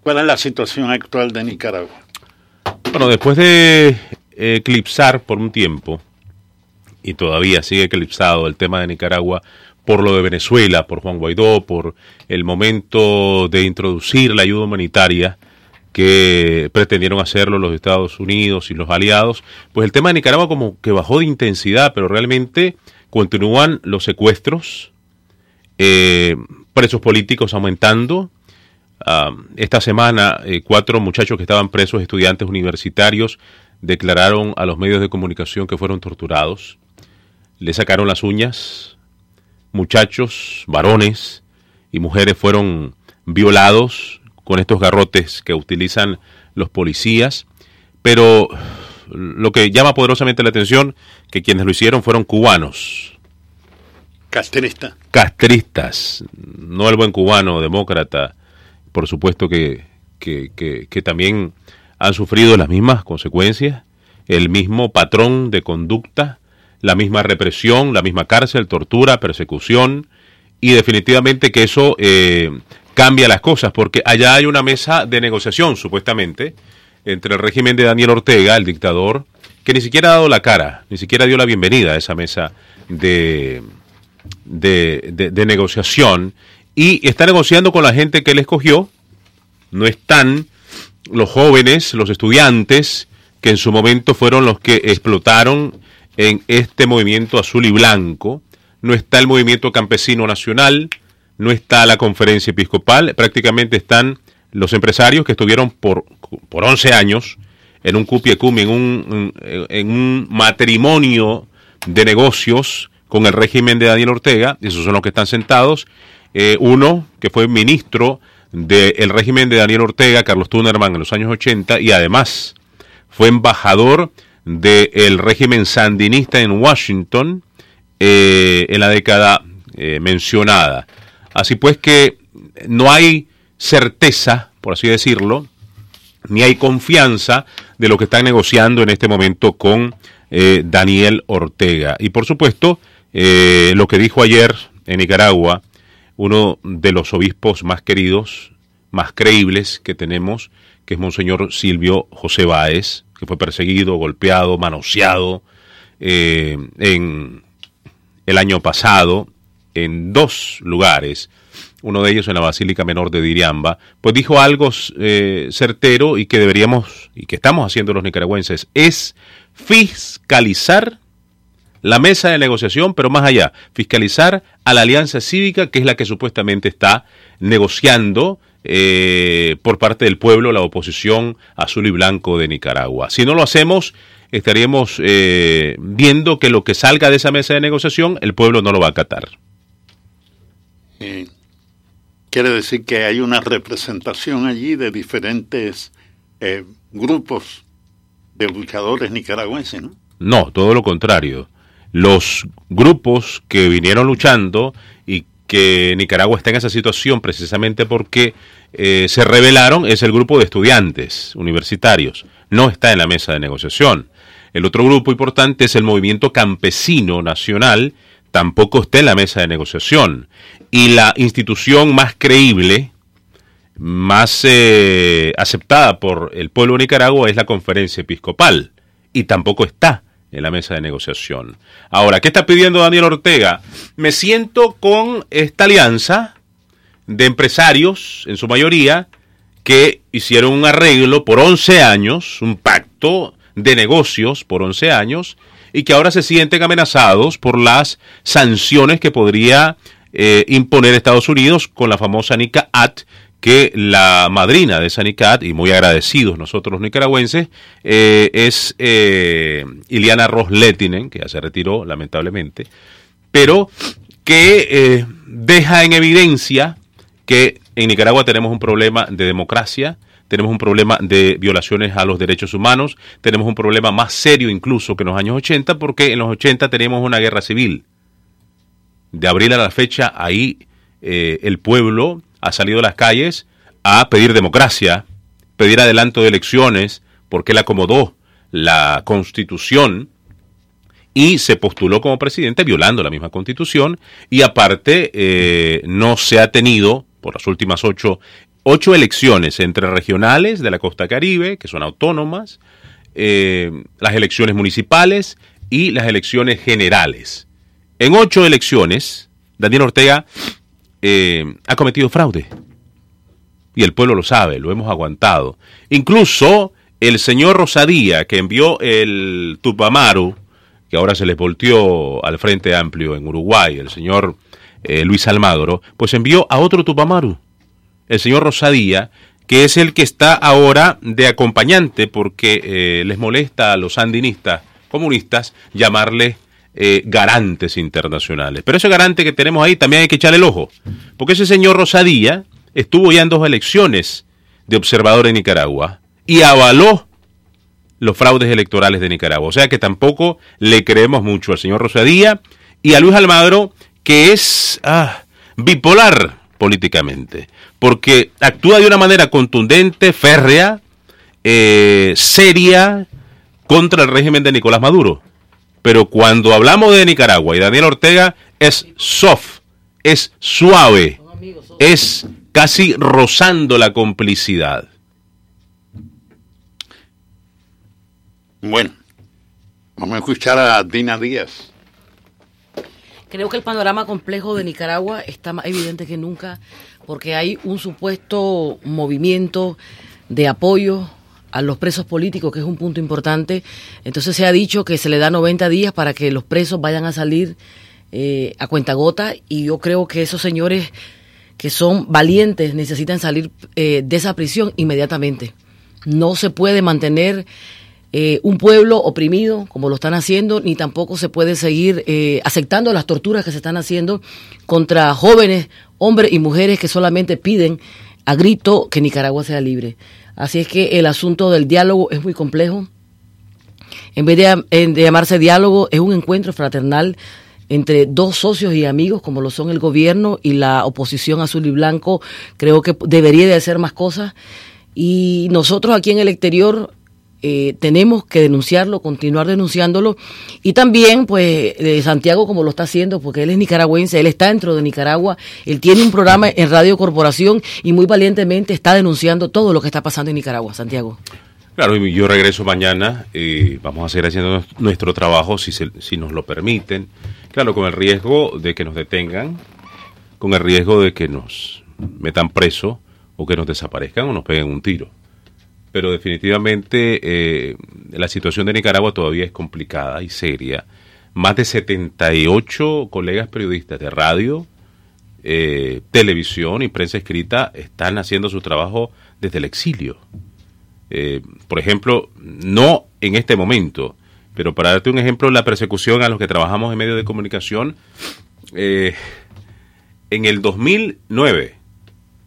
¿cuál es la situación actual de Nicaragua? Bueno, después de eclipsar por un tiempo, y todavía sigue eclipsado el tema de Nicaragua por lo de Venezuela, por Juan Guaidó, por el momento de introducir la ayuda humanitaria, que pretendieron hacerlo los Estados Unidos y los aliados, pues el tema de Nicaragua como que bajó de intensidad, pero realmente continúan los secuestros, eh, presos políticos aumentando. Uh, esta semana, eh, cuatro muchachos que estaban presos, estudiantes universitarios, declararon a los medios de comunicación que fueron torturados. Le sacaron las uñas. Muchachos, varones y mujeres fueron violados con estos garrotes que utilizan los policías, pero lo que llama poderosamente la atención que quienes lo hicieron fueron cubanos. Castristas. Castristas, no el buen cubano demócrata, por supuesto que, que, que también han sufrido las mismas consecuencias, el mismo patrón de conducta, la misma represión, la misma cárcel, tortura, persecución, y definitivamente que eso eh, cambia las cosas, porque allá hay una mesa de negociación, supuestamente, entre el régimen de Daniel Ortega, el dictador, que ni siquiera ha dado la cara, ni siquiera dio la bienvenida a esa mesa de, de, de negociación, y está negociando con la gente que él escogió, no están los jóvenes, los estudiantes, que en su momento fueron los que explotaron en este movimiento azul y blanco, no está el movimiento campesino nacional, no está la conferencia episcopal, prácticamente están los empresarios que estuvieron por, por 11 años en un cupiecum, en un, en un matrimonio de negocios con el régimen de Daniel Ortega, esos son los que están sentados, eh, uno que fue ministro del régimen de Daniel Ortega, Carlos Tunerman, en los años 80, y además fue embajador del régimen sandinista en Washington eh, en la década eh, mencionada. Así pues que no hay certeza, por así decirlo, ni hay confianza de lo que están negociando en este momento con eh, Daniel Ortega. Y por supuesto, lo que dijo ayer en Nicaragua, uno de los obispos más queridos, más creíbles que tenemos, que es Monseñor Silvio José Báez, que fue perseguido, golpeado, manoseado eh, en el año pasado en dos lugares, uno de ellos en la Basílica Menor de Diriamba, pues dijo algo eh, certero y que deberíamos, y que estamos haciendo los nicaragüenses, es fiscalizar la mesa de negociación, pero más allá, fiscalizar a la alianza cívica, que es la que supuestamente está negociando eh, por parte del pueblo la oposición azul y blanco de Nicaragua. Si no lo hacemos, estaríamos eh, viendo que lo que salga de esa mesa de negociación, el pueblo no lo va a acatar. Quiere decir que hay una representación allí de diferentes eh, grupos de luchadores nicaragüenses, ¿no? No, todo lo contrario los grupos que vinieron luchando y que Nicaragua está en esa situación precisamente porque eh, se rebelaron es el grupo de estudiantes universitarios. No está en la mesa de negociación. El otro grupo importante es el movimiento campesino nacional, tampoco está en la mesa de negociación. Y la institución más creíble, más eh, aceptada por el pueblo de Nicaragua es la conferencia episcopal, y tampoco está en la mesa de negociación. Ahora, ¿qué está pidiendo Daniel Ortega? Me siento con esta alianza de empresarios, en su mayoría, que hicieron un arreglo por 11 años, un pacto de negocios por 11 años, y que ahora se sienten amenazados por las sanciones que podría eh, imponer Estados Unidos con la famosa NICA Act, que la madrina de Sanicat, y muy agradecidos nosotros los nicaragüenses, eh, es eh, Iliana Rosletinen, que ya se retiró lamentablemente, pero que eh, deja en evidencia que en Nicaragua tenemos un problema de democracia, tenemos un problema de violaciones a los derechos humanos, tenemos un problema más serio incluso que en los años 80, porque en los 80 tenemos una guerra civil. De abril a la fecha, ahí el pueblo ha salido a las calles a pedir democracia, pedir adelanto de elecciones, porque él acomodó la constitución y se postuló como presidente violando la misma constitución y aparte eh, no se ha tenido por las últimas ocho, ocho elecciones entre regionales de la costa caribe, que son autónomas, eh, las elecciones municipales y las elecciones generales. En ocho elecciones, Daniel Ortega eh, ha cometido fraude. Y el pueblo lo sabe, lo hemos aguantado. Incluso el señor Rosadía, que envió el Tupamaru, que ahora se les volteó al Frente Amplio en Uruguay, el señor eh, Luis Almagro, pues envió a otro Tupamaru, el señor Rosadía, que es el que está ahora de acompañante porque eh, les molesta a los sandinistas comunistas llamarle eh, garantes internacionales. Pero ese garante que tenemos ahí también hay que echarle el ojo, porque ese señor Rosadía estuvo ya en dos elecciones de observador en Nicaragua y avaló los fraudes electorales de Nicaragua. O sea que tampoco le creemos mucho al señor Rosadía y a Luis Almagro, que es ah, bipolar políticamente, porque actúa de una manera contundente, férrea, eh, seria contra el régimen de Nicolás Maduro. Pero cuando hablamos de Nicaragua y Daniel Ortega es soft, es suave, es casi rozando la complicidad. Bueno, vamos a escuchar a Dina Díaz. Creo que el panorama complejo de Nicaragua está más evidente que nunca porque hay un supuesto movimiento de apoyo a los presos políticos, que es un punto importante. Entonces se ha dicho que se le da 90 días para que los presos vayan a salir eh, a cuentagota y yo creo que esos señores que son valientes necesitan salir eh, de esa prisión inmediatamente. No se puede mantener eh, un pueblo oprimido como lo están haciendo, ni tampoco se puede seguir eh, aceptando las torturas que se están haciendo contra jóvenes, hombres y mujeres que solamente piden a grito que Nicaragua sea libre. Así es que el asunto del diálogo es muy complejo. En vez de, de llamarse diálogo, es un encuentro fraternal entre dos socios y amigos como lo son el gobierno y la oposición azul y blanco. Creo que debería de hacer más cosas. Y nosotros aquí en el exterior eh, tenemos que denunciarlo, continuar denunciándolo. Y también, pues, Santiago, como lo está haciendo, porque él es nicaragüense, él está dentro de Nicaragua, él tiene un programa en Radio Corporación y muy valientemente está denunciando todo lo que está pasando en Nicaragua. Santiago. Claro, yo regreso mañana, y vamos a seguir haciendo nuestro trabajo si, si nos lo permiten. Claro, con el riesgo de que nos detengan, con el riesgo de que nos metan preso o que nos desaparezcan o nos peguen un tiro pero definitivamente eh, la situación de Nicaragua todavía es complicada y seria. Más de 78 colegas periodistas de radio, eh, televisión y prensa escrita están haciendo su trabajo desde el exilio. Eh, por ejemplo, no en este momento, pero para darte un ejemplo, la persecución a los que trabajamos en medios de comunicación, en el 2009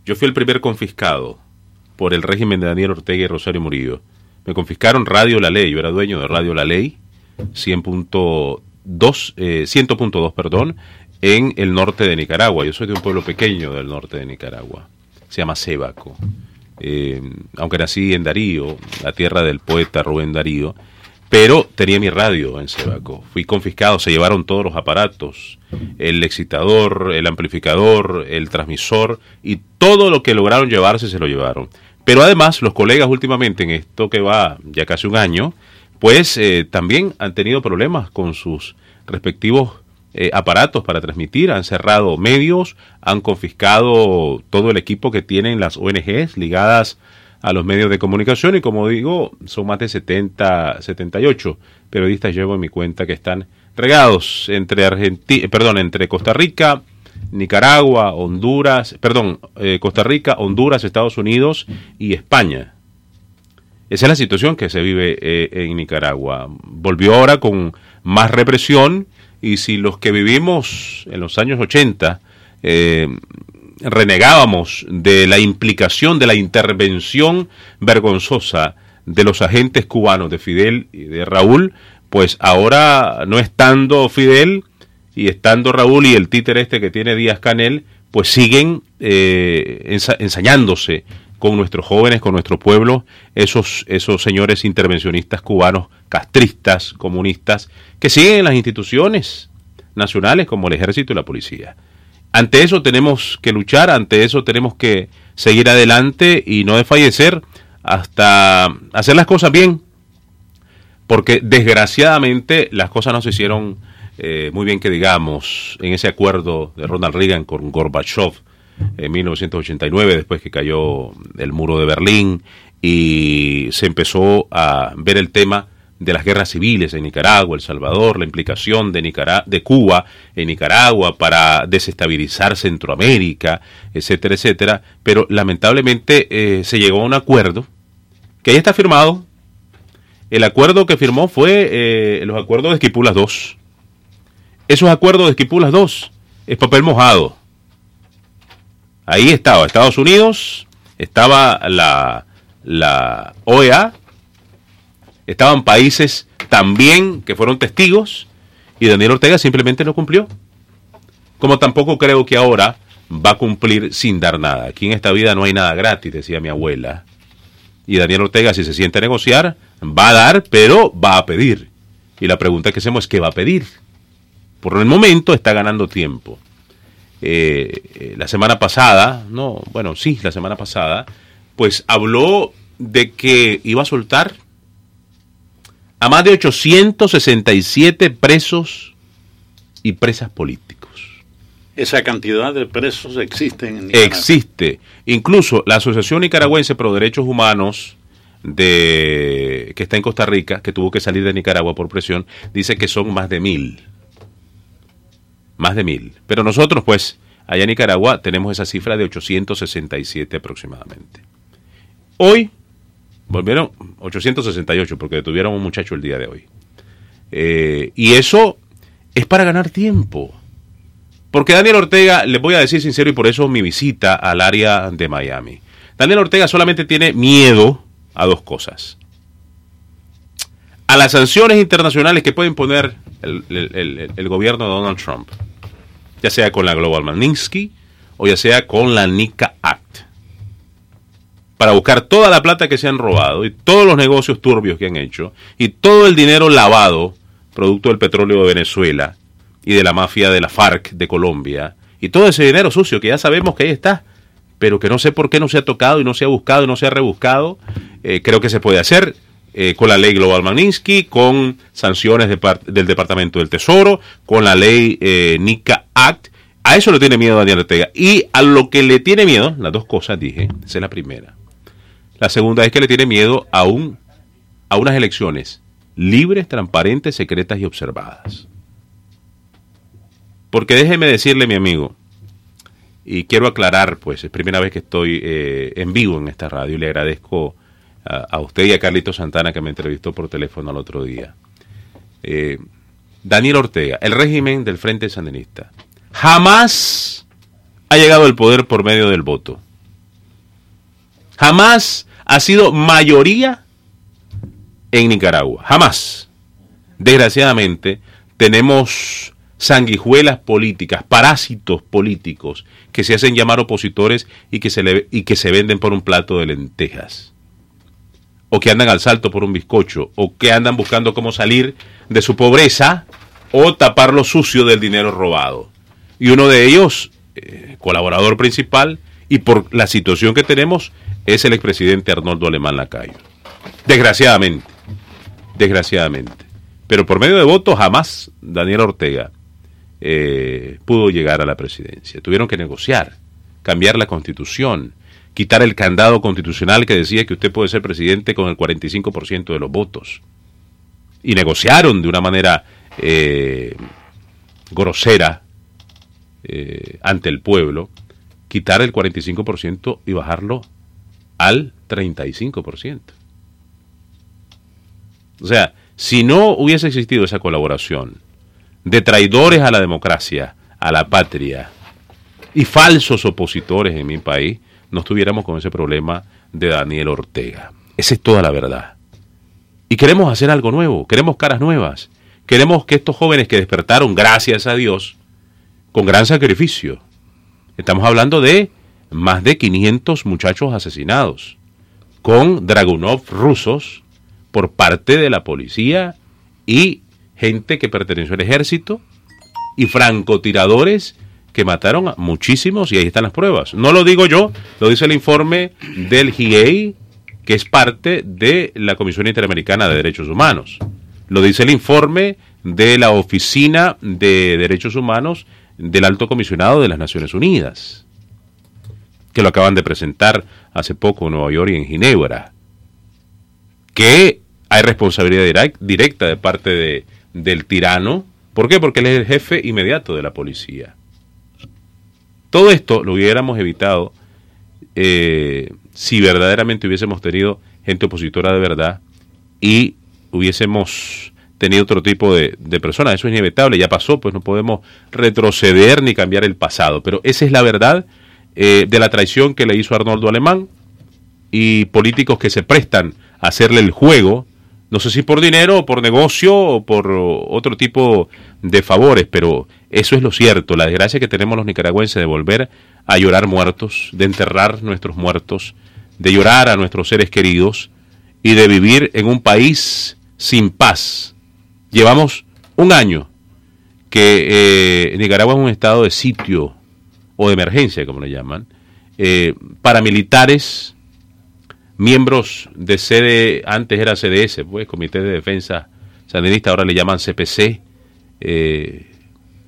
yo fui el primer confiscado por el régimen de Daniel Ortega y Rosario Murillo. Me confiscaron Radio La Ley, yo era dueño de Radio La Ley, 100.2, eh, 100.2, perdón, en el norte de Nicaragua. Yo soy de un pueblo pequeño del norte de Nicaragua, se llama Sébaco. Eh, aunque nací en Darío, la tierra del poeta Rubén Darío, pero tenía mi radio en Sebaco. Fui confiscado, se llevaron todos los aparatos, el excitador, el amplificador, el transmisor y todo lo que lograron llevarse se lo llevaron. Pero además los colegas últimamente en esto que va ya casi un año, pues eh, también han tenido problemas con sus respectivos eh, aparatos para transmitir, han cerrado medios, han confiscado todo el equipo que tienen las ONGs ligadas a los medios de comunicación y como digo, son más de 70, 78 periodistas llevo en mi cuenta que están regados entre Argentina, perdón, entre Costa Rica, Nicaragua, Honduras, perdón, eh, Costa Rica, Honduras, Estados Unidos y España. Esa es la situación que se vive eh, en Nicaragua. Volvió ahora con más represión y si los que vivimos en los años 80 eh, renegábamos de la implicación, de la intervención vergonzosa de los agentes cubanos, de Fidel y de Raúl, pues ahora no estando Fidel y estando Raúl y el títer este que tiene Díaz Canel, pues siguen eh, ensañándose con nuestros jóvenes, con nuestro pueblo, esos, esos señores intervencionistas cubanos, castristas, comunistas, que siguen en las instituciones nacionales como el ejército y la policía. Ante eso tenemos que luchar, ante eso tenemos que seguir adelante y no desfallecer hasta hacer las cosas bien, porque desgraciadamente las cosas no se hicieron eh, muy bien que digamos en ese acuerdo de Ronald Reagan con Gorbachev en 1989, después que cayó el muro de Berlín y se empezó a ver el tema de las guerras civiles en Nicaragua, El Salvador, la implicación de, de Cuba en Nicaragua para desestabilizar Centroamérica, etcétera, etcétera. Pero lamentablemente eh, se llegó a un acuerdo que ya está firmado. El acuerdo que firmó fue eh, los acuerdos de Esquipulas II. Esos acuerdos de Esquipulas II es papel mojado. Ahí estaba Estados Unidos, estaba la, la OEA, estaban países también que fueron testigos y Daniel Ortega simplemente no cumplió. Como tampoco creo que ahora va a cumplir sin dar nada. Aquí en esta vida no hay nada gratis, decía mi abuela. Y Daniel Ortega, si se siente a negociar, va a dar, pero va a pedir. Y la pregunta que hacemos es, ¿qué va a pedir? Por el momento está ganando tiempo. Eh, eh, la semana pasada, no, bueno, sí, la semana pasada, pues habló de que iba a soltar a más de 867 presos y presas políticos. Esa cantidad de presos existen en Nicaragua. Existe. Incluso la Asociación Nicaragüense Pro Derechos Humanos de que está en Costa Rica, que tuvo que salir de Nicaragua por presión, dice que son más de mil. Más de mil. Pero nosotros, pues, allá en Nicaragua tenemos esa cifra de 867 aproximadamente. Hoy volvieron 868 porque detuvieron a un muchacho el día de hoy. Eh, y eso es para ganar tiempo. Porque Daniel Ortega, les voy a decir sincero y por eso mi visita al área de Miami. Daniel Ortega solamente tiene miedo a dos cosas. A las sanciones internacionales que pueden poner el, gobierno de Donald Trump, ya sea con la Global Magnitsky o ya sea con la NICA Act, para buscar toda la plata que se han robado y todos los negocios turbios que han hecho y todo el dinero lavado, producto del petróleo de Venezuela, y de la mafia de la FARC de Colombia y todo ese dinero sucio que ya sabemos que ahí está, pero que no sé por qué no se ha tocado y no se ha buscado y no se ha rebuscado. Eh, creo que se puede hacer eh, con la ley Global Magnitsky, con sanciones del Departamento del Tesoro, con la ley eh, NICA Act. A eso le tiene miedo Daniel Ortega. Y a lo que le tiene miedo, las dos cosas dije, esa es la primera. La segunda es que le tiene miedo a, un, a unas elecciones libres, transparentes, secretas y observadas. Porque déjeme decirle, mi amigo, y quiero aclarar, pues es primera vez que estoy eh, en vivo en esta radio y le agradezco a, usted y a Carlito Santana que me entrevistó por teléfono el otro día. Eh, Daniel Ortega, el régimen del Frente Sandinista, jamás ha llegado al poder por medio del voto. Jamás ha sido mayoría en Nicaragua. Jamás. Desgraciadamente, tenemos sanguijuelas políticas, parásitos políticos que se hacen llamar opositores y que se, le, y que se venden por un plato de lentejas. O que andan al salto por un bizcocho, o que andan buscando cómo salir de su pobreza o tapar lo sucio del dinero robado. Y uno de ellos, eh, colaborador principal, y por la situación que tenemos, es el expresidente Arnoldo Alemán Lacayo. Desgraciadamente, desgraciadamente. Pero por medio de votos jamás Daniel Ortega eh, pudo llegar a la presidencia. Tuvieron que negociar, cambiar la constitución, quitar el candado constitucional que decía que usted puede ser presidente con el 45% de los votos. Y negociaron de una manera eh, grosera eh, ante el pueblo, quitar el 45% y bajarlo al 35%. O sea, si no hubiese existido esa colaboración, de traidores a la democracia, a la patria y falsos opositores en mi país, no estuviéramos con ese problema de Daniel Ortega. Esa es toda la verdad. Y queremos hacer algo nuevo, queremos caras nuevas, queremos que estos jóvenes que despertaron, gracias a Dios, con gran sacrificio, estamos hablando de más de 500 muchachos asesinados, con Dragunov rusos por parte de la policía y gente que perteneció al ejército y francotiradores que mataron a muchísimos y ahí están las pruebas. No lo digo yo, lo dice el informe del GIEI, que es parte de la Comisión Interamericana de Derechos Humanos. Lo dice el informe de la Oficina de Derechos Humanos del Alto Comisionado de las Naciones Unidas, que lo acaban de presentar hace poco en Nueva York y en Ginebra, que hay responsabilidad directa de parte de del tirano. ¿Por qué? Porque él es el jefe inmediato de la policía. Todo esto lo hubiéramos evitado eh, si verdaderamente hubiésemos tenido gente opositora de verdad y hubiésemos tenido otro tipo de, personas. Eso es inevitable, ya pasó, pues no podemos retroceder ni cambiar el pasado. Pero esa es la verdad eh, de la traición que le hizo Arnoldo Alemán y políticos que se prestan a hacerle el juego, no sé si por dinero por negocio o por otro tipo de favores, pero eso es lo cierto, la desgracia que tenemos los nicaragüenses de volver a llorar muertos, de enterrar nuestros muertos, de llorar a nuestros seres queridos y de vivir en un país sin paz. Llevamos un año que eh, Nicaragua es un estado de sitio o de emergencia, como le llaman, eh, paramilitares, miembros de sede, antes era CDS, pues Comité de Defensa Sandinista, ahora le llaman CPC, eh,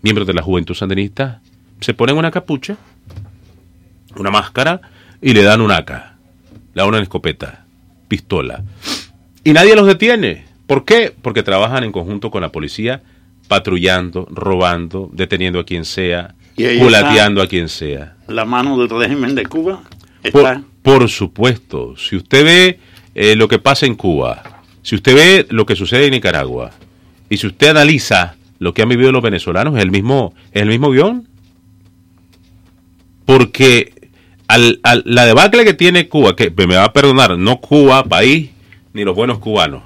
miembros de la Juventud Sandinista, se ponen una capucha, una máscara y le dan un AK, la una escopeta, pistola. Y nadie los detiene. ¿Por qué? Porque trabajan en conjunto con la policía, patrullando, robando, deteniendo a quien sea, culateando a quien sea. ¿La mano del régimen de Cuba está? Por, supuesto. Si usted ve eh, lo que pasa en Cuba, si usted ve lo que sucede en Nicaragua, y si usted analiza lo que han vivido los venezolanos, es el mismo, es el mismo guion. Porque al, la debacle que tiene Cuba, que me va a perdonar, no Cuba, país, ni los buenos cubanos,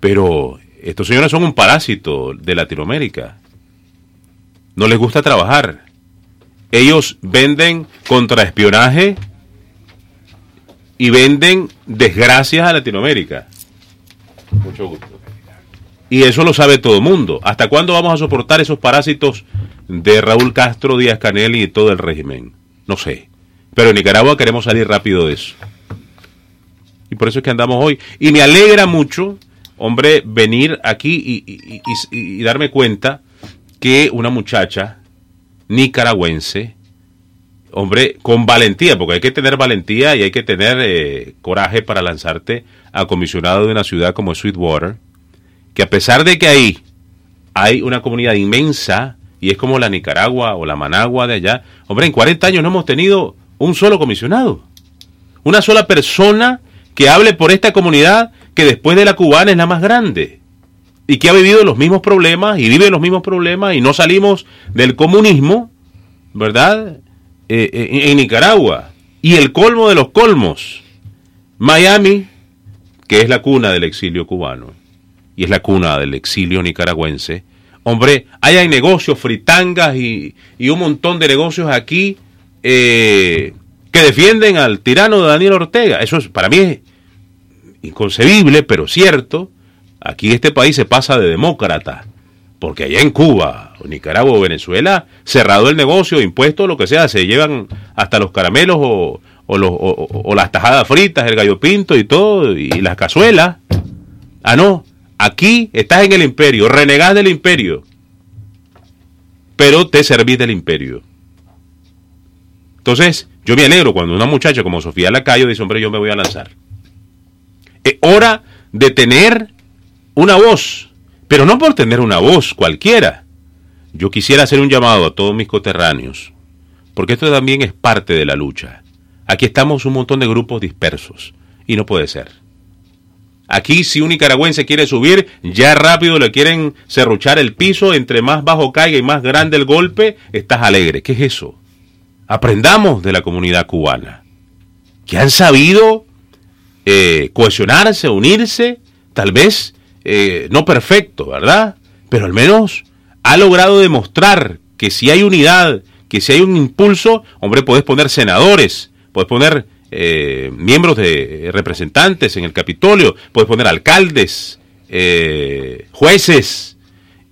pero estos señores son un parásito de Latinoamérica. No les gusta trabajar. Ellos venden contraespionaje y venden desgracias a Latinoamérica. Mucho gusto. Y eso lo sabe todo el mundo. ¿Hasta cuándo vamos a soportar esos parásitos de Raúl Castro, Díaz Canel y todo el régimen? No sé. Pero en Nicaragua queremos salir rápido de eso. Y por eso es que andamos hoy. Y me alegra mucho, hombre, venir aquí y, darme cuenta que una muchacha nicaragüense, hombre, con valentía, porque hay que tener valentía y hay que tener eh, coraje para lanzarte a comisionado de una ciudad como Sweetwater, que a pesar de que ahí hay una comunidad inmensa, y es como la Nicaragua o la Managua de allá, hombre, en 40 años no hemos tenido un solo comisionado. Una sola persona que hable por esta comunidad que después de la cubana es la más grande y que ha vivido los mismos problemas y vive los mismos problemas y no salimos del comunismo, ¿verdad? Eh, eh, en Nicaragua. Y el colmo de los colmos, Miami, que es la cuna del exilio cubano y es la cuna del exilio nicaragüense, hombre, hay negocios, fritangas y, un montón de negocios aquí eh, que defienden al tirano de Daniel Ortega. Eso es, para mí es inconcebible, pero cierto. Aquí este país se pasa de demócrata, porque allá en Cuba, o Nicaragua o Venezuela, cerrado el negocio, impuesto, lo que sea, se llevan hasta los caramelos o, o las tajadas fritas, el gallo pinto y todo, y las cazuelas. Ah, no, aquí estás en el imperio, renegás del imperio, pero te servís del imperio. Entonces, yo me alegro cuando una muchacha como Sofía Lacayo dice, hombre, yo me voy a lanzar. Es hora de tener una voz, pero no por tener una voz cualquiera. Yo quisiera hacer un llamado a todos mis coterráneos, porque esto también es parte de la lucha. Aquí estamos un montón de grupos dispersos, y no puede ser. Aquí si un nicaragüense quiere subir, ya rápido le quieren serruchar el piso, entre más bajo caiga y más grande el golpe, estás alegre. ¿Qué es eso? Aprendamos de la comunidad cubana, que han sabido eh, cohesionarse, unirse, tal vez eh, no perfecto, ¿verdad? Pero al menos ha logrado demostrar que si hay unidad, que si hay un impulso, hombre, puedes poner senadores, puedes poner eh, miembros de representantes en el Capitolio, puedes poner alcaldes, jueces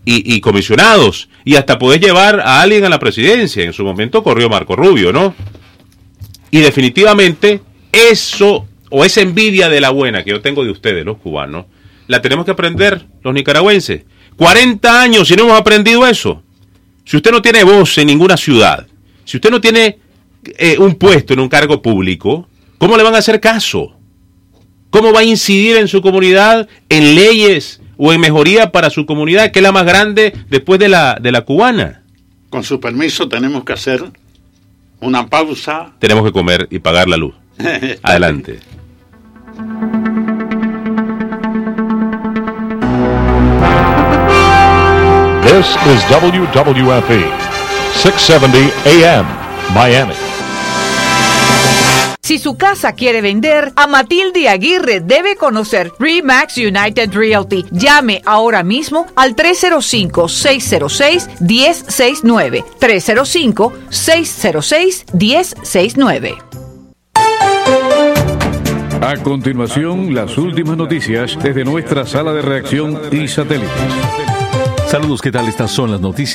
y, y, comisionados, y hasta podés llevar a alguien a la presidencia. En su momento corrió Marco Rubio, ¿no? Y definitivamente eso, o esa envidia de la buena que yo tengo de ustedes, los cubanos, la tenemos que aprender los nicaragüenses. 40 años y no hemos aprendido eso. Si usted no tiene voz en ninguna ciudad, si usted no tiene eh, un puesto en un cargo público, ¿cómo le van a hacer caso? ¿Cómo va a incidir en su comunidad en leyes o en mejoría para su comunidad, que es la más grande después de la, de la cubana. Con su permiso, tenemos que hacer una pausa. Tenemos que comer y pagar la luz. Adelante. This is WWFE, 670 AM, Miami. Si su casa quiere vender, a Matilde Aguirre debe conocer Remax United Realty. Llame ahora mismo al 305-606-1069. 305-606-1069. A continuación, las últimas noticias desde nuestra sala de reacción y satélites. Saludos, ¿qué tal? Estas son las noticias.